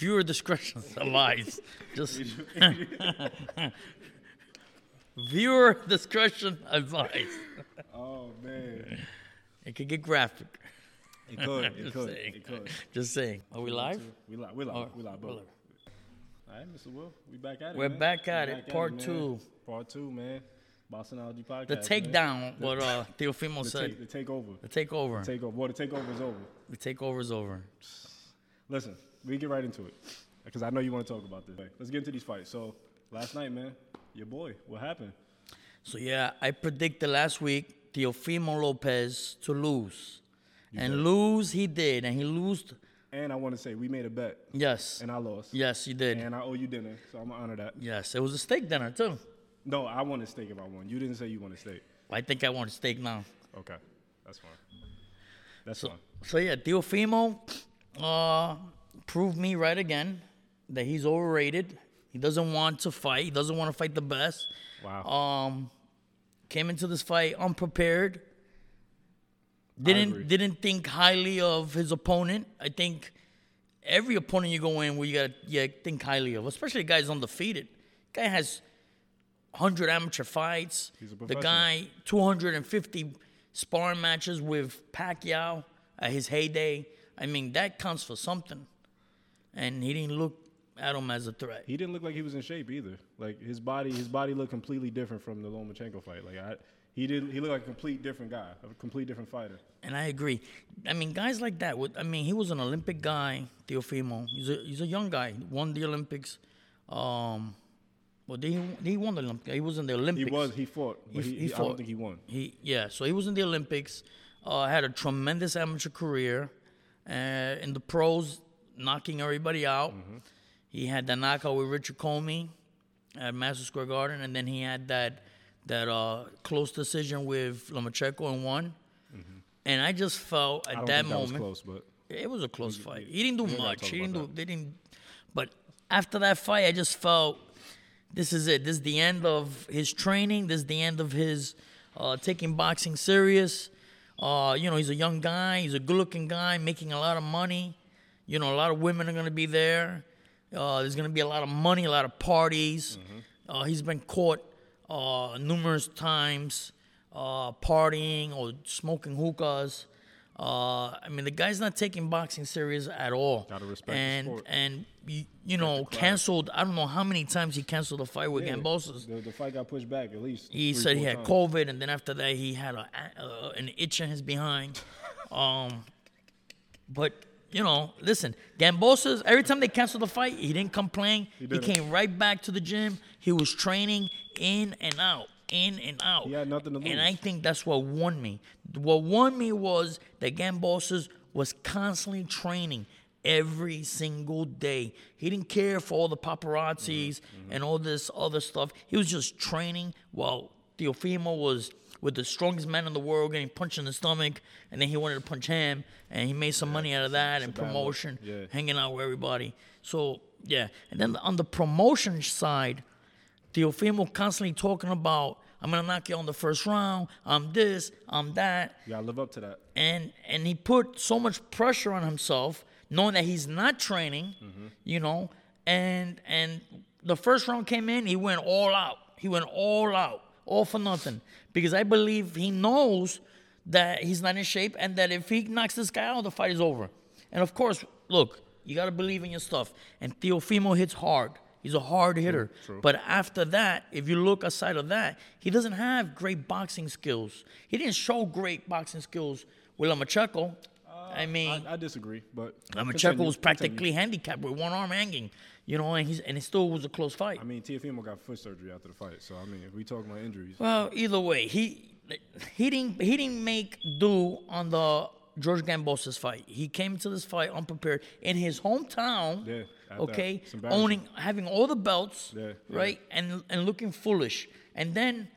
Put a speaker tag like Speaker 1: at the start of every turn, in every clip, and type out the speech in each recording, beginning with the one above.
Speaker 1: viewer discretion advised. Just viewer discretion advised.
Speaker 2: Oh man,
Speaker 1: It could get graphic.
Speaker 2: it could, it could,
Speaker 1: saying.
Speaker 2: it could.
Speaker 1: Just saying. Are we live?
Speaker 2: We live, we live,
Speaker 1: Oh,
Speaker 2: we live,
Speaker 1: we're
Speaker 2: bro.
Speaker 1: live.
Speaker 2: All right, Mr. Will, we back at it.
Speaker 1: We're
Speaker 2: man.
Speaker 1: back
Speaker 2: We
Speaker 1: at it,
Speaker 2: back
Speaker 1: part
Speaker 2: man.
Speaker 1: two.
Speaker 2: Part two, man. Bossology podcast.
Speaker 1: The
Speaker 2: man.
Speaker 1: takedown, what uh, Teofimo
Speaker 2: The,
Speaker 1: said.
Speaker 2: take, the takeover.
Speaker 1: The takeover.
Speaker 2: Takeover. Well, the takeover is over.
Speaker 1: The takeover is over.
Speaker 2: Listen, we get right into it because I know you want to talk about this. Let's get into these fights. So last night, man, your boy, what happened?
Speaker 1: So yeah, I predicted last week Teofimo Lopez to lose. and lose he did, and he lost.
Speaker 2: And I want to say we made a bet
Speaker 1: Yes.
Speaker 2: and I lost.
Speaker 1: Yes, you did.
Speaker 2: And I owe you dinner, so I'm gonna honor that.
Speaker 1: Yes, it was a steak dinner too.
Speaker 2: No, I want a steak if I won. You didn't say you want a steak.
Speaker 1: I think I want a steak now.
Speaker 2: Okay, that's fine. That's
Speaker 1: So,
Speaker 2: fine.
Speaker 1: so yeah, Teofimo uh, proved me right again that he's overrated. He doesn't want to fight. He doesn't want to fight the best.
Speaker 2: Wow.
Speaker 1: Um, came into this fight unprepared. Didn't didn't think highly of his opponent. I think every opponent you go in where you gotta yeah, think highly of, especially guys undefeated. Guy has hundred amateur fights.
Speaker 2: He's a
Speaker 1: the guy two hundred and fifty sparring matches with Pacquiao at his heyday. I mean that counts for something. And he didn't look at him as a threat.
Speaker 2: he didn't look like he was in shape either. Like his body, his body looked completely different from the Lomachenko fight. Like I, he didn't. He looked like a complete different guy, a complete different fighter.
Speaker 1: And I agree. I mean, guys like that. Would, I mean, he was an Olympic guy, Teofimo. He's a he's a young guy. Won the Olympics. Um, well, he he won the Olympics. He was in the Olympics.
Speaker 2: He was. He fought, but
Speaker 1: He-
Speaker 2: he,
Speaker 1: he
Speaker 2: he- I don't think he won.
Speaker 1: He yeah. So he was in the Olympics. Uh, had a tremendous amateur career. Uh, in the pros, knocking everybody out.
Speaker 2: Mm-hmm.
Speaker 1: He had the knockout with Richard Commey at Madison Square Garden, and then he had that that uh, close decision with Lomachenko and won. And I just felt
Speaker 2: Mm-hmm.
Speaker 1: At that
Speaker 2: think that
Speaker 1: moment
Speaker 2: was close, but
Speaker 1: it was a close fight. He didn't do much. He didn't do.
Speaker 2: about
Speaker 1: They didn't. But after that fight, I just felt this is it. This is the end of his training. This is the end of his uh, taking boxing serious. Uh, you know, he's a young guy. He's a good-looking guy, making a lot of money. You know, a lot of women are gonna be there. Uh, there's gonna be a lot of money, a lot of parties. Uh, he's been caught uh, numerous times uh, partying or smoking hookahs. Uh, I mean, the guy's not taking boxing serious at all.
Speaker 2: Gotta respect the
Speaker 1: and
Speaker 2: sport.
Speaker 1: and you, you know canceled. I don't know how many times he canceled the fight with
Speaker 2: Yeah,
Speaker 1: Gambosis.
Speaker 2: The, the fight got pushed back at least.
Speaker 1: He
Speaker 2: three,
Speaker 1: said he had
Speaker 2: times.
Speaker 1: COVID, and then after that he had a, uh, an itch in his behind. Um, but you know, listen, Gambosa's every time they canceled the fight, he didn't complain. He,
Speaker 2: didn't.
Speaker 1: came right back to the gym. He was training in and out, in and out.
Speaker 2: He had nothing to lose.
Speaker 1: And I think that's what won me. What won me was that Gambosis was constantly training every single day. He didn't care for all the paparazzis
Speaker 2: Mm-hmm.
Speaker 1: and all this other stuff. He was just training while Teofimo was with the strongest man in the world getting punched in the stomach, and then he wanted to punch him, and he made some money out of that and promotion,
Speaker 2: Yeah.
Speaker 1: hanging out with everybody. So yeah, and then on the promotion side, Teofimo constantly talking about, I'm gonna knock you on the first round. I'm this. I'm that.
Speaker 2: You gotta live up to that.
Speaker 1: And and he put so much pressure on himself, knowing that he's not training. Mm-hmm. You know, and and the first round came in, he went all out. He went all out, all for nothing, because I believe he knows that he's not in shape, and that if he knocks this guy out, the fight is over. And of course, look, you gotta believe in your stuff. And Teofimo hits hard. He's a hard hitter.
Speaker 2: true.
Speaker 1: But after that, if you look aside of that, he doesn't have great boxing skills. He didn't show great boxing skills with Lomachenko. I mean,
Speaker 2: I, I disagree, but
Speaker 1: Lomachenko
Speaker 2: continue,
Speaker 1: was
Speaker 2: continue.
Speaker 1: practically handicapped with one arm hanging, you know, and he's and it still was a close fight.
Speaker 2: I mean, Teofimo got foot surgery after the fight, so I mean, if we talking about injuries,
Speaker 1: Well, either way, he he didn't he didn't make do on the George Gambosa's fight. He came to this fight unprepared in his hometown.
Speaker 2: Yeah,
Speaker 1: okay, owning having all the belts,
Speaker 2: Yeah, yeah.
Speaker 1: right, and and looking foolish. And then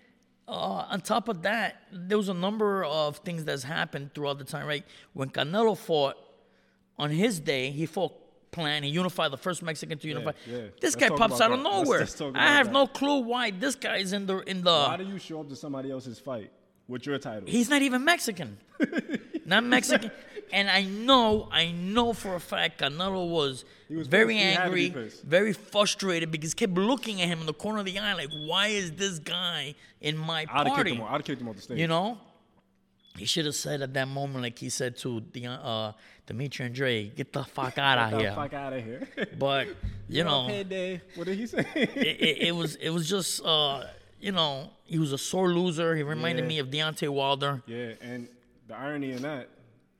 Speaker 1: uh, on top of that, there was a number of things that's happened throughout the time, right? When Canelo fought on his day, he fought plan. He unified the first Mexican to unify.
Speaker 2: yeah.
Speaker 1: This
Speaker 2: Let's
Speaker 1: guy pops out of
Speaker 2: that. Let's
Speaker 1: nowhere.
Speaker 2: just talk
Speaker 1: I have
Speaker 2: that.
Speaker 1: no clue why this guy is in the in the.
Speaker 2: why do you show up to somebody else's fight with your title?
Speaker 1: He's not even Mexican. not Mexican. and I know, I know for a fact, Canelo was,
Speaker 2: was
Speaker 1: very
Speaker 2: pissed. He had to be
Speaker 1: angry, very frustrated because he kept looking at him in the corner of the eye, like, why is this guy in my
Speaker 2: I'd have kicked
Speaker 1: party?
Speaker 2: him. off- I'd have kicked him off the stage.
Speaker 1: You know, he should have said at that moment, like he said to the uh, Dimitri and Andre, "Get the fuck out of here.
Speaker 2: Get the
Speaker 1: here."
Speaker 2: fuck out of here.
Speaker 1: But you know,
Speaker 2: payday. What did he say?
Speaker 1: it, it, it was it was just uh, you know he was a sore loser. He reminded
Speaker 2: Yeah.
Speaker 1: me of Deontay Wilder.
Speaker 2: yeah, and the irony in that,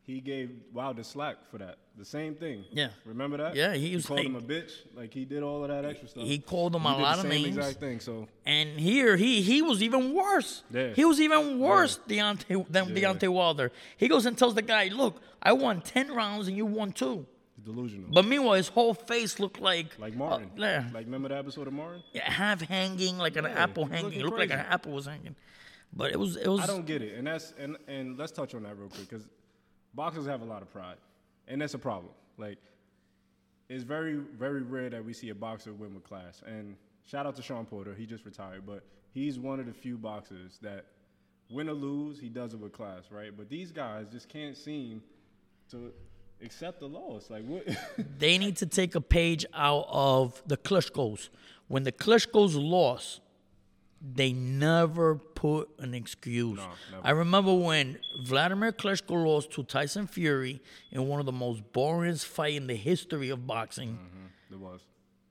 Speaker 2: he gave Wilder slack for that. The same thing.
Speaker 1: Yeah.
Speaker 2: Remember that?
Speaker 1: Yeah, he was
Speaker 2: called
Speaker 1: like-
Speaker 2: him a bitch. Like he did all of that extra stuff.
Speaker 1: He called him
Speaker 2: He
Speaker 1: a lot
Speaker 2: the
Speaker 1: of
Speaker 2: same
Speaker 1: names.
Speaker 2: exact thing. So
Speaker 1: And here he he was even worse.
Speaker 2: Yeah.
Speaker 1: He was even worse Deontay, than
Speaker 2: Yeah.
Speaker 1: Deontay Wilder. He goes and tells the guy, "Look, I won ten rounds and you won two.
Speaker 2: delusional.
Speaker 1: But meanwhile, his whole face looked like
Speaker 2: like Martin.
Speaker 1: uh, yeah,
Speaker 2: Like remember the episode of Martin?
Speaker 1: yeah, half hanging, like an
Speaker 2: Yeah,
Speaker 1: apple hanging. It looked like an apple was hanging. But it was it was
Speaker 2: I don't get it, and that's and and let's touch on that real quick because boxers have a lot of pride, and that's a problem. Like, it's very very rare that we see a boxer win with class. And shout out to Shawn Porter, he just retired, but he's one of the few boxers that win or lose, he does it with class, right? But these guys just can't seem to accept the loss. Like what?
Speaker 1: they need to take a page out of the Klitschko's. When the Klitschko's lost, they never put an excuse.
Speaker 2: never.
Speaker 1: I remember when Vladimir Klitschko lost to Tyson Fury in one of the most boringest fight in the history of boxing,
Speaker 2: it was.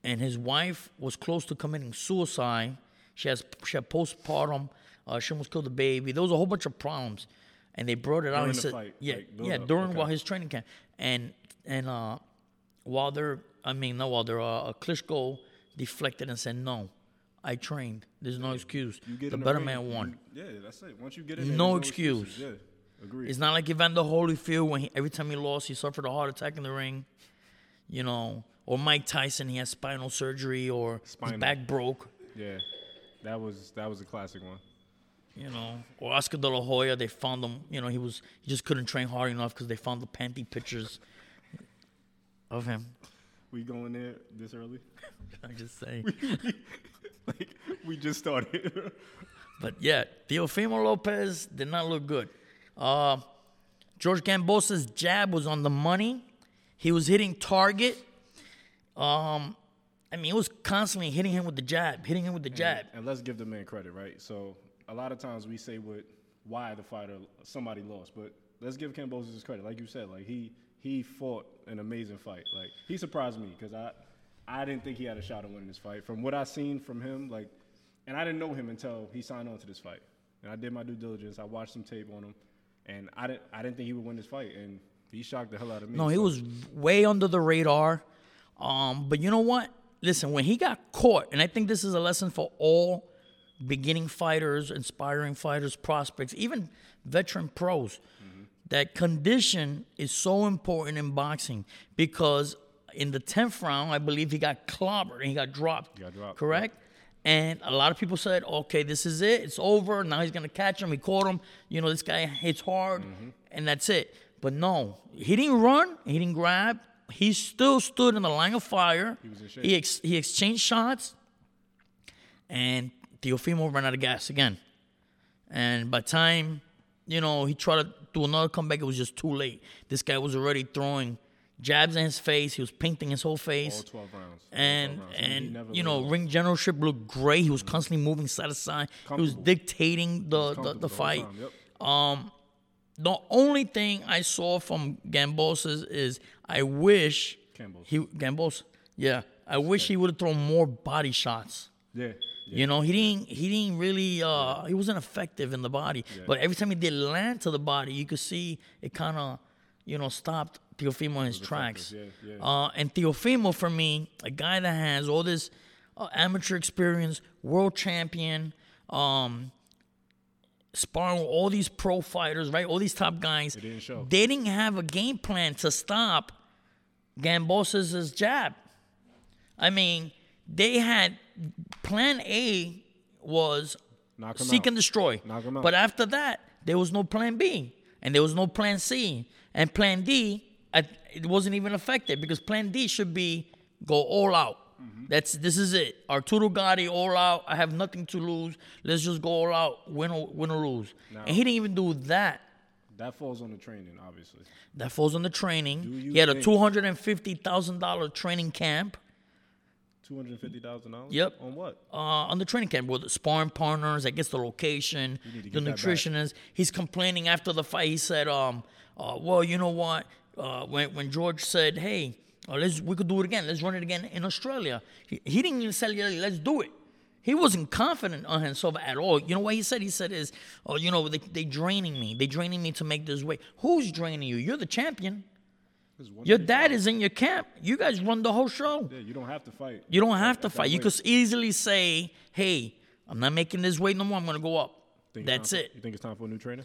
Speaker 1: and his wife was close to committing suicide. She has she had postpartum. Uh, she almost killed the baby. There was a whole bunch of problems, and they brought it out.
Speaker 2: During
Speaker 1: and
Speaker 2: the
Speaker 1: said,
Speaker 2: fight,
Speaker 1: yeah,
Speaker 2: like,
Speaker 1: yeah,
Speaker 2: up,
Speaker 1: during
Speaker 2: okay.
Speaker 1: while his training camp, and and uh, Wilder, I mean, no Wilder, uh, Klitschko deflected and said, "No, I trained. There's no excuse.
Speaker 2: You get
Speaker 1: The better
Speaker 2: ring,
Speaker 1: man won."
Speaker 2: you- yeah, that's it. Once you get in,
Speaker 1: No excuse.
Speaker 2: excuses. Yeah, agreed.
Speaker 1: It's not like Evander Holyfield when he, every time he lost, he suffered a heart attack in the ring, you know, or Mike Tyson, he had spinal surgery or his back broke.
Speaker 2: Yeah, that was that was a classic one.
Speaker 1: you know, or Oscar De La Hoya. They found him, you know, he was he just couldn't train hard enough because they found the panty pictures of him.
Speaker 2: We going there this early?
Speaker 1: I'm just say,
Speaker 2: like we just started.
Speaker 1: but yeah, Teofimo Lopez did not look good. Uh, George Gambosa's jab was on the money. He was hitting target. Um, I mean, he was constantly hitting him with the jab, hitting him with the jab.
Speaker 2: and let's give the man credit, right? So a lot of times we say what why the fighter somebody lost, but let's give Cambosis his credit. Like you said, like he he fought an amazing fight. Like he surprised me because I I didn't think he had a shot at winning this fight. From what I seen from him, like, and I didn't know him until he signed on to this fight. And I did my due diligence. I watched some tape on him, and I didn't I didn't think he would win this fight, and he shocked the hell out of me.
Speaker 1: No, he
Speaker 2: So-
Speaker 1: was way under the radar. Um, but you know what? Listen, when he got caught, and I think this is a lesson for all beginning fighters, inspiring fighters, prospects, even veteran pros, that condition is so important in boxing because in the 10th round, I believe he got clobbered and he got dropped.
Speaker 2: got dropped,
Speaker 1: Correct? And a lot of people said, okay, this is it. It's over. Now he's going to catch him. He caught him. You know, this guy hits hard, mm-hmm. and that's it. But no, he didn't run. He didn't grab. He still stood in the line of fire. He,
Speaker 2: was in shape.
Speaker 1: he, ex- he exchanged shots, and Teofimo ran out of gas again. And by the time, you know, he tried to do another comeback, it was just too late. This guy was already throwing jabs in his face. He was painting his whole face
Speaker 2: all twelve rounds.
Speaker 1: And
Speaker 2: 12 rounds.
Speaker 1: And you know
Speaker 2: go.
Speaker 1: ring generalship looked great. He was constantly moving side to side. He was dictating the the, the fight.
Speaker 2: time, yep.
Speaker 1: The only thing I saw from Gambosa is I wish
Speaker 2: Campbell's.
Speaker 1: he Gambosa. Yeah, I wish he would have thrown more body shots.
Speaker 2: yeah, yeah.
Speaker 1: You know, he didn't. He didn't really. Uh, he wasn't effective in the body. But every time he did land to the body, you could see it kind of, you know, stopped Teofimo in his tracks.
Speaker 2: yeah, yeah.
Speaker 1: Uh, and Teofimo, for me, a guy that has all this uh, amateur experience, world champion, um, sparring with all these pro fighters, right? All these top guys.
Speaker 2: They didn't show.
Speaker 1: They didn't have a game plan to stop Gambosa's jab. I mean, they had plan A was seek
Speaker 2: out.
Speaker 1: and destroy.
Speaker 2: Knock 'em out.
Speaker 1: But after that, there was no plan B and there was no plan C. And plan D, it wasn't even affected because plan D should be go all out.
Speaker 2: Mm-hmm.
Speaker 1: That's this is it. Arturo Gatti all out. I have nothing to lose. Let's just go all out, win or win or lose. and he didn't even do that.
Speaker 2: that falls on the training, obviously.
Speaker 1: That falls on the training. He had a two hundred and fifty thousand dollar training camp.
Speaker 2: Two hundred fifty thousand dollars.
Speaker 1: Yep.
Speaker 2: On what?
Speaker 1: uh, on the training camp with the sparring partners, I guess the location, the
Speaker 2: get that back.
Speaker 1: nutritionist. He's complaining after the fight. He said, um, uh, "Well, you know what? Uh, when when George said, hey, uh, let's we could do it again. Let's run it again in Australia. He, he didn't even say, let's do it." He wasn't confident on himself at all. You know what he said? He said is, oh, you know, they they draining me. They draining me to make this weight. Who's draining you? You're the champion.
Speaker 2: This is one
Speaker 1: Your dad is in your camp. You guys run the whole show.
Speaker 2: Yeah, you don't have to fight.
Speaker 1: You don't have to fight. You could easily say, "Hey, I'm not making this weight no more. I'm gonna go up." That's it.
Speaker 2: You think it's time for a new trainer?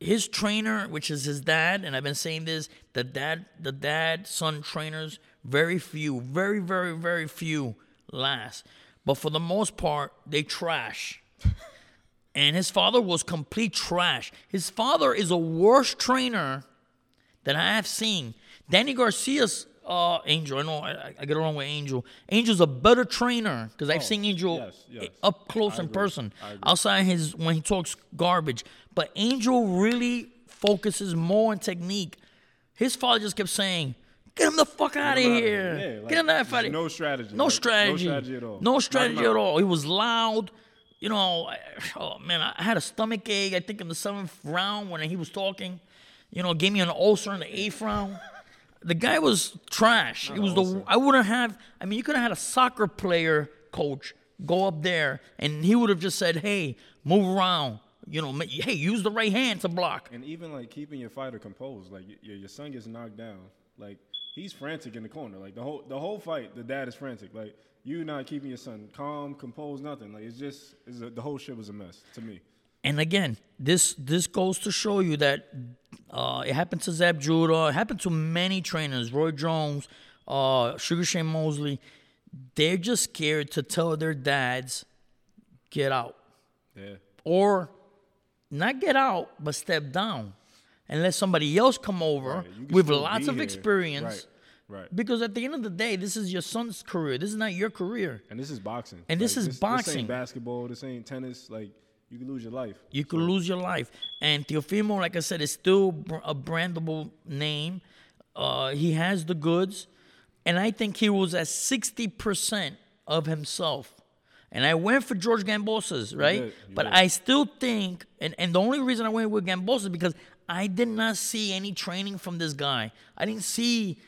Speaker 1: His trainer, which is his dad, and I've been saying this, the dad, the dad son trainers, very few, very, very, very few last. But for the most part, they trash. and his father was complete trash. His father is a worse trainer that I have seen. Danny Garcia's uh, Angel. I know I, I get along with Angel. Angel's a better trainer because I've
Speaker 2: Oh,
Speaker 1: seen Angel
Speaker 2: yes, yes.
Speaker 1: up close in person. Outside his when he talks garbage, but Angel really focuses more on technique. His father just kept saying, "Get him the fuck out of here!
Speaker 2: here." Yeah, like,
Speaker 1: Get him that fight!
Speaker 2: no strategy,
Speaker 1: No
Speaker 2: like, no
Speaker 1: strategy.
Speaker 2: strategy at all.
Speaker 1: No strategy at all. He was loud. You know, I- oh man, I had a stomach ache. I think in the seventh round when he was talking. You know, gave me an ulcer in the eighth round. The guy was trash. He was the. I wouldn't have. I mean, you could have had a soccer player coach go up there, and he would have just said, "Hey, move around. You know, hey, use the right hand to block."
Speaker 2: And even like keeping your fighter composed, like your, your son gets knocked down, like he's frantic in the corner, like the whole the whole fight, the dad is frantic, like you not keeping your son calm, composed, nothing, like it's just it's a, the whole shit was a mess to me.
Speaker 1: And again, this this goes to show you that uh, it happened to Zab Judah. It happened to many trainers, Roy Jones, uh, Sugar Shane Mosley. They're just scared to tell their dads, get out.
Speaker 2: Yeah,
Speaker 1: Or not get out, but step down. And let somebody else come over
Speaker 2: Right,
Speaker 1: with lots of
Speaker 2: here.
Speaker 1: experience.
Speaker 2: right, right.
Speaker 1: Because at the end of the day, this is your son's career. This is not your career.
Speaker 2: And this is boxing,
Speaker 1: And this
Speaker 2: Like,
Speaker 1: is
Speaker 2: This
Speaker 1: boxing.
Speaker 2: ain't basketball. This ain't tennis. Like you can lose your life.
Speaker 1: You could lose your life. And Teofimo, like I said, is still a brandable name. Uh, he has the goods. And I think he was at 60% of himself. And I went for George Gambosa's, right?
Speaker 2: did, you
Speaker 1: but
Speaker 2: did.
Speaker 1: I still think, and, and the only reason I went with Gambosa is because I did not see any training from this guy. I didn't see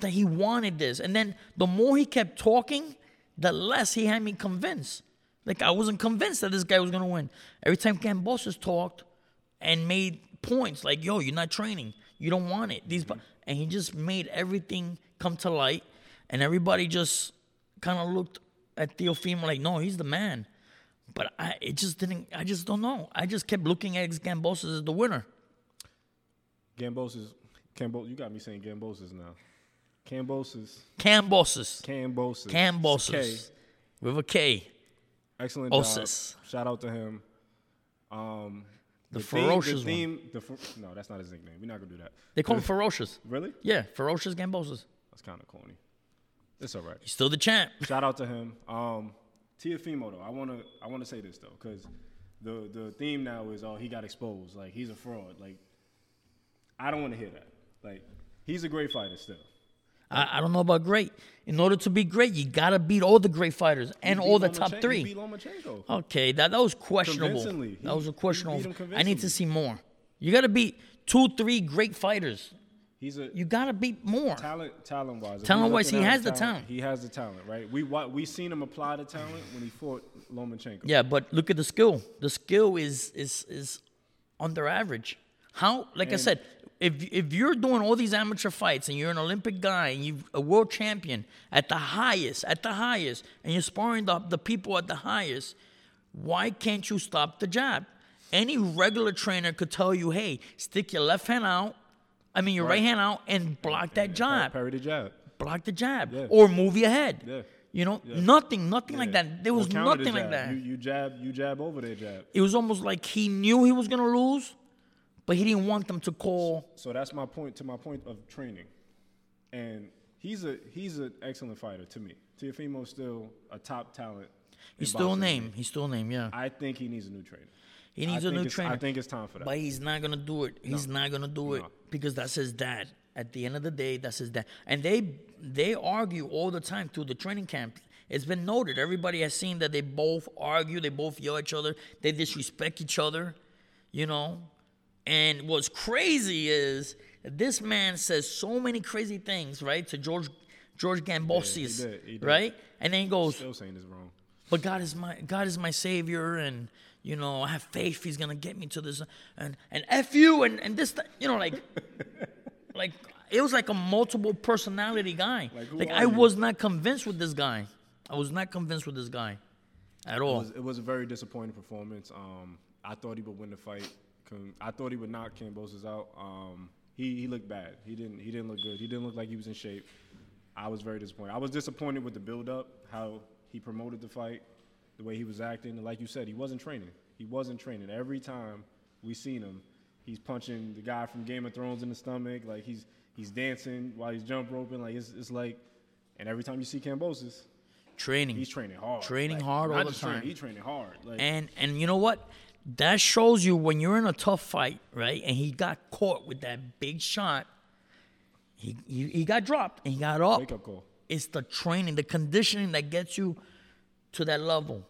Speaker 1: that he wanted this. And then the more he kept talking, the less he had me convinced. Like I wasn't convinced that this guy was gonna win. Every time Kambosos talked and made points like, "Yo, you're not training. You don't want it." These, mm-hmm. bu-" and he just made everything come to light, and everybody just kind of looked at Teofimo like, "No, he's the man." But I, it just didn't. I just don't know. I just kept looking at Gambosos as the winner.
Speaker 2: Gambos's, Cambo, you got me saying Gambos's now. Cambosis, Cambosis, K.
Speaker 1: Kambosos, with a K.
Speaker 2: Excellent
Speaker 1: Osis.
Speaker 2: job. Shout out to him. Um,
Speaker 1: The
Speaker 2: theme-
Speaker 1: ferocious
Speaker 2: the
Speaker 1: one.
Speaker 2: theme, The no, that's not his nickname. We're not gonna do that.
Speaker 1: They call him ferocious.
Speaker 2: Really?
Speaker 1: Yeah, ferocious Gambosos.
Speaker 2: That's kind of corny. It's all right.
Speaker 1: He's still the champ.
Speaker 2: Shout out to him. Um, Teofimo though, I wanna I wanna say this though, because the the theme now is oh he got exposed, like he's a fraud. Like I don't want to hear that. Like he's a great fighter still.
Speaker 1: I, I don't know about great. In order to be great, you gotta beat all the great fighters and all the top
Speaker 2: He
Speaker 1: three. Okay, that, that was questionable.
Speaker 2: Convincingly.
Speaker 1: That was a questionable. I need to see more. You gotta beat two, three great fighters.
Speaker 2: He's a
Speaker 1: You gotta beat more.
Speaker 2: talent talent wise.
Speaker 1: Talent-wise, he has the talent.
Speaker 2: He has the talent, right? We we seen him apply the talent when he fought Lomachenko.
Speaker 1: Yeah, but look at the skill. The skill is is is under average. How? Like I said, if if you're doing all these amateur fights and you're an Olympic guy and you're a world champion at the highest, at the highest, and you're sparring the the people at the highest, why can't you stop the jab? Any regular trainer could tell you, hey, stick your left hand out. I mean, your right,
Speaker 2: Right.
Speaker 1: hand out and block that jab.
Speaker 2: Parry the jab.
Speaker 1: Block the jab.
Speaker 2: Yeah.
Speaker 1: Or move your head.
Speaker 2: Yeah.
Speaker 1: You know,
Speaker 2: Yeah.
Speaker 1: nothing, nothing like that. There was nothing like that.
Speaker 2: You, you jab, you jab over their jab.
Speaker 1: it was almost like he knew he was gonna lose, but he didn't want them to call.
Speaker 2: So that's my point to my point of training, and he's a he's an excellent fighter to me. Teofimo's still a top talent.
Speaker 1: He's still a name. He's still a name. Yeah.
Speaker 2: I think he needs a new trainer.
Speaker 1: He needs
Speaker 2: I
Speaker 1: a new trainer.
Speaker 2: I think it's time for that.
Speaker 1: But he's not gonna do it. He's not gonna do it
Speaker 2: No.
Speaker 1: because that's his dad. At the end of the day, that's his dad. And they they argue all the time through the training camp. It's been noted. Everybody has seen that they both argue. They both yell at each other. They disrespect each other. You know. And what's crazy is this man says so many crazy things, right, to George George Gambosis,
Speaker 2: did, he did.
Speaker 1: right? And then he goes,
Speaker 2: Still saying this wrong.
Speaker 1: but God is my God is my savior, and you know I have faith He's gonna get me to this, and and f you, and and this, th- you know, like, like it was like a multiple personality guy.
Speaker 2: Like,
Speaker 1: Like, I
Speaker 2: you?
Speaker 1: was not convinced with this guy. I was not convinced with this guy, at
Speaker 2: It
Speaker 1: all.
Speaker 2: was, it was a very disappointing performance. Um, I thought he would win the fight. Con- I thought he would knock Kambosos out. Um, he, he looked bad. He didn't he didn't look good. He didn't look like he was in shape. I was very disappointed. I was disappointed with the build up, how he promoted the fight, the way he was acting. And like you said, he wasn't training. He wasn't training. Every time we seen him, he's punching the guy from Game of Thrones in the stomach. Like he's he's dancing while he's jump roping. Like it's, it's like, and every time you see Kambosos,
Speaker 1: Training,
Speaker 2: he's training hard.
Speaker 1: Training
Speaker 2: Like,
Speaker 1: hard all the
Speaker 2: just training,
Speaker 1: time.
Speaker 2: He's training hard. Like
Speaker 1: and and you know what? That shows you when you're in a tough fight, right? And he got caught with that big shot. He he, he got dropped and he got up.
Speaker 2: wake up call.
Speaker 1: It's the training, the conditioning that gets you to that level.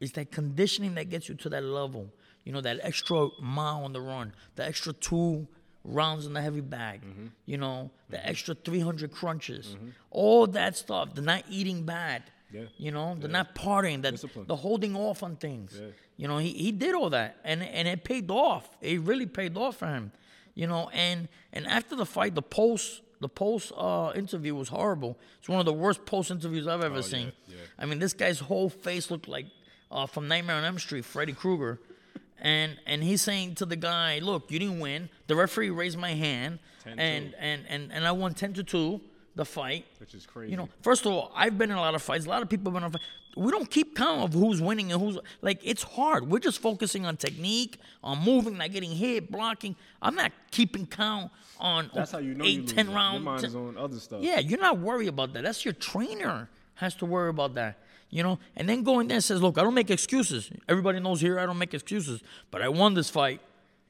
Speaker 1: It's that conditioning that gets you to that level. You know, that extra mile on the run, the extra two rounds in the heavy bag,
Speaker 2: Mm-hmm.
Speaker 1: you know, the extra 300 crunches, all that stuff, the not eating bad,
Speaker 2: Yeah.
Speaker 1: you know, the not partying, the,
Speaker 2: Discipline.
Speaker 1: the holding off on things.
Speaker 2: Yeah.
Speaker 1: You know, he, he did all that and, and it paid off. It really paid off for him. You know, and and after the fight, the post the post uh, interview was horrible. It's one of the worst post interviews I've ever seen.
Speaker 2: Oh, yeah.
Speaker 1: I mean, this guy's whole face looked like uh, from Nightmare on Elm Street, Freddy Krueger. And and he's saying to the guy, "Look, you didn't win. The referee raised my hand,
Speaker 2: 10-2.
Speaker 1: and, and and and I won ten to two the fight.
Speaker 2: Which is crazy.
Speaker 1: You know, first of all, I've been in a lot of fights. A lot of people have been in fights. We don't keep count of who's winning and who's like. It's hard. We're just focusing on technique, on moving, not getting hit, blocking. I'm not keeping count on
Speaker 2: That's how you know
Speaker 1: eight,
Speaker 2: you lose.
Speaker 1: ten
Speaker 2: Your
Speaker 1: rounds.
Speaker 2: mind is on other stuff.
Speaker 1: Yeah, you're not worried about that. That's your trainer has to worry about that. You know, and then going there and says, "Look, I don't make excuses. Everybody knows here I don't make excuses, but I won this fight,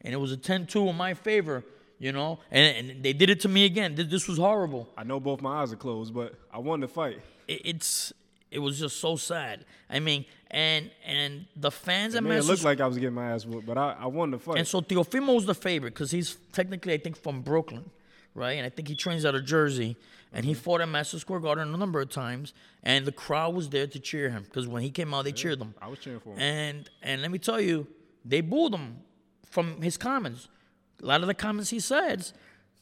Speaker 1: and it was a 10-2 in my favor." You know, and, and they did it to me again. This, this was horrible
Speaker 2: I know both my eyes are closed, but I won the fight.
Speaker 1: it, it's it was just so sad. I mean, and and the fans
Speaker 2: It
Speaker 1: at Madison
Speaker 2: looked like I was getting my ass whooped, but I, I won the fight.
Speaker 1: and so Teofimo's the favorite because he's technically I think from Brooklyn, right? And I think he trains out of Jersey, and he mm-hmm. fought at Madison Square Garden a number of times, and the crowd was there to cheer him because when he came out, they cheered him.
Speaker 2: I was cheering for him.
Speaker 1: And and let me tell you, they booed him from his comments. A lot of the comments he says,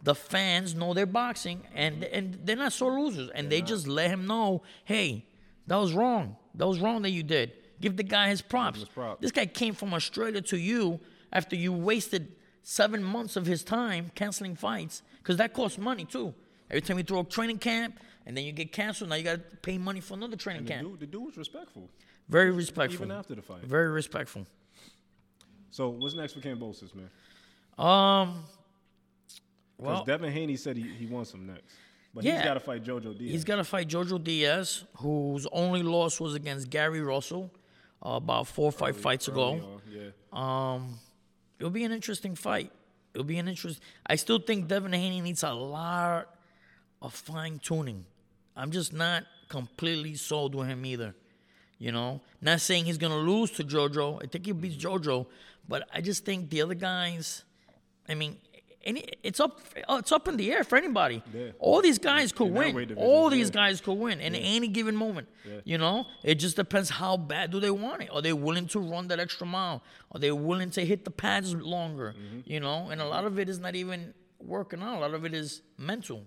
Speaker 1: the fans know they're boxing and and they're not sore losers, and they just let him know, hey, that was wrong. That was wrong that you did. Give the guy his props.
Speaker 2: his props.
Speaker 1: This guy came from Australia to you after you wasted seven months of his time canceling fights because that costs money too. Every time you throw a training camp and then you get canceled, now you got to pay money for another training
Speaker 2: And the
Speaker 1: camp.
Speaker 2: dude, the dude was respectful,
Speaker 1: Very respectful.
Speaker 2: even after the fight.
Speaker 1: Very respectful.
Speaker 2: So what's next for Cambosis, man?
Speaker 1: Um,
Speaker 2: Because
Speaker 1: well,
Speaker 2: Devin Haney said he, he wants him next, but
Speaker 1: Yeah.
Speaker 2: he's got to fight JoJo Diaz.
Speaker 1: he's got to fight Jojo Diaz, whose only loss was against Gary Russell uh, about four or five fights
Speaker 2: Early
Speaker 1: ago.
Speaker 2: on, yeah.
Speaker 1: Um, it'll be an interesting fight. It'll be an interest. I still think Devin Haney needs a lot of fine tuning. I'm just not completely sold with him either. You know, not saying he's gonna lose to JoJo. I think he beats JoJo, but I just think the other guys. I mean, any it's up it's up in the air for anybody.
Speaker 2: Yeah.
Speaker 1: All these guys could
Speaker 2: In
Speaker 1: win. All these
Speaker 2: yeah.
Speaker 1: guys could win in any given moment. You know, it just depends how bad do they want it. Are they willing to run that extra mile? Are they willing to hit the pads longer?
Speaker 2: Mm-hmm.
Speaker 1: You know, and a lot of it is not even working out. A lot of it is mental.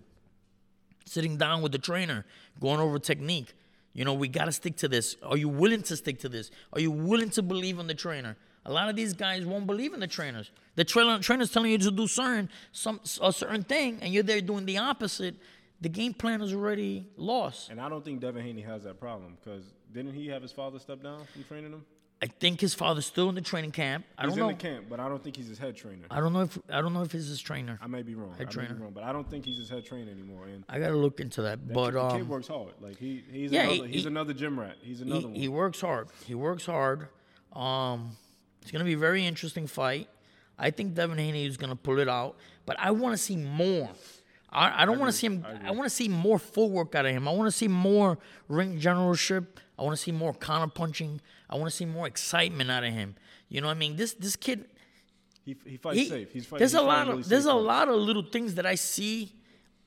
Speaker 1: Sitting down with the trainer, going over technique. You know, we got to stick to this. Are you willing to stick to this? Are you willing to believe in the trainer? A lot of these guys won't believe in the trainers. The trainer, trainer's telling you to do certain some a certain thing, and you're there doing the opposite. The game plan is already lost.
Speaker 2: And I don't think Devin Haney has that problem because didn't he have his father step down from training him?
Speaker 1: I think his father's still in the training camp. I
Speaker 2: He's
Speaker 1: don't
Speaker 2: in
Speaker 1: know.
Speaker 2: the camp, but I don't think he's his head trainer.
Speaker 1: I don't know if I don't know if he's his trainer.
Speaker 2: I may be wrong.
Speaker 1: Head
Speaker 2: I may be wrong, but I don't think he's his head trainer anymore. And
Speaker 1: I gotta look into that. But
Speaker 2: the kid
Speaker 1: um,
Speaker 2: works hard. Like he, he's
Speaker 1: yeah,
Speaker 2: another,
Speaker 1: he-
Speaker 2: he's
Speaker 1: he-
Speaker 2: another gym rat. He's another
Speaker 1: he,
Speaker 2: one.
Speaker 1: he works hard. He works hard. Um, It's gonna be a very interesting fight. I think Devin Haney is gonna pull it out, but I want to see more. I, I don't want to see him. I, want to see more full work out of him. I want to see more ring generalship. I want to see more counter punching. I want to see more excitement out of him. You know, what I mean, this this kid.
Speaker 2: He, he fights
Speaker 1: He,
Speaker 2: safe. He's fighting.
Speaker 1: there's
Speaker 2: he's
Speaker 1: a lot
Speaker 2: fighting
Speaker 1: of
Speaker 2: really
Speaker 1: there's a
Speaker 2: fights.
Speaker 1: lot of little things that I see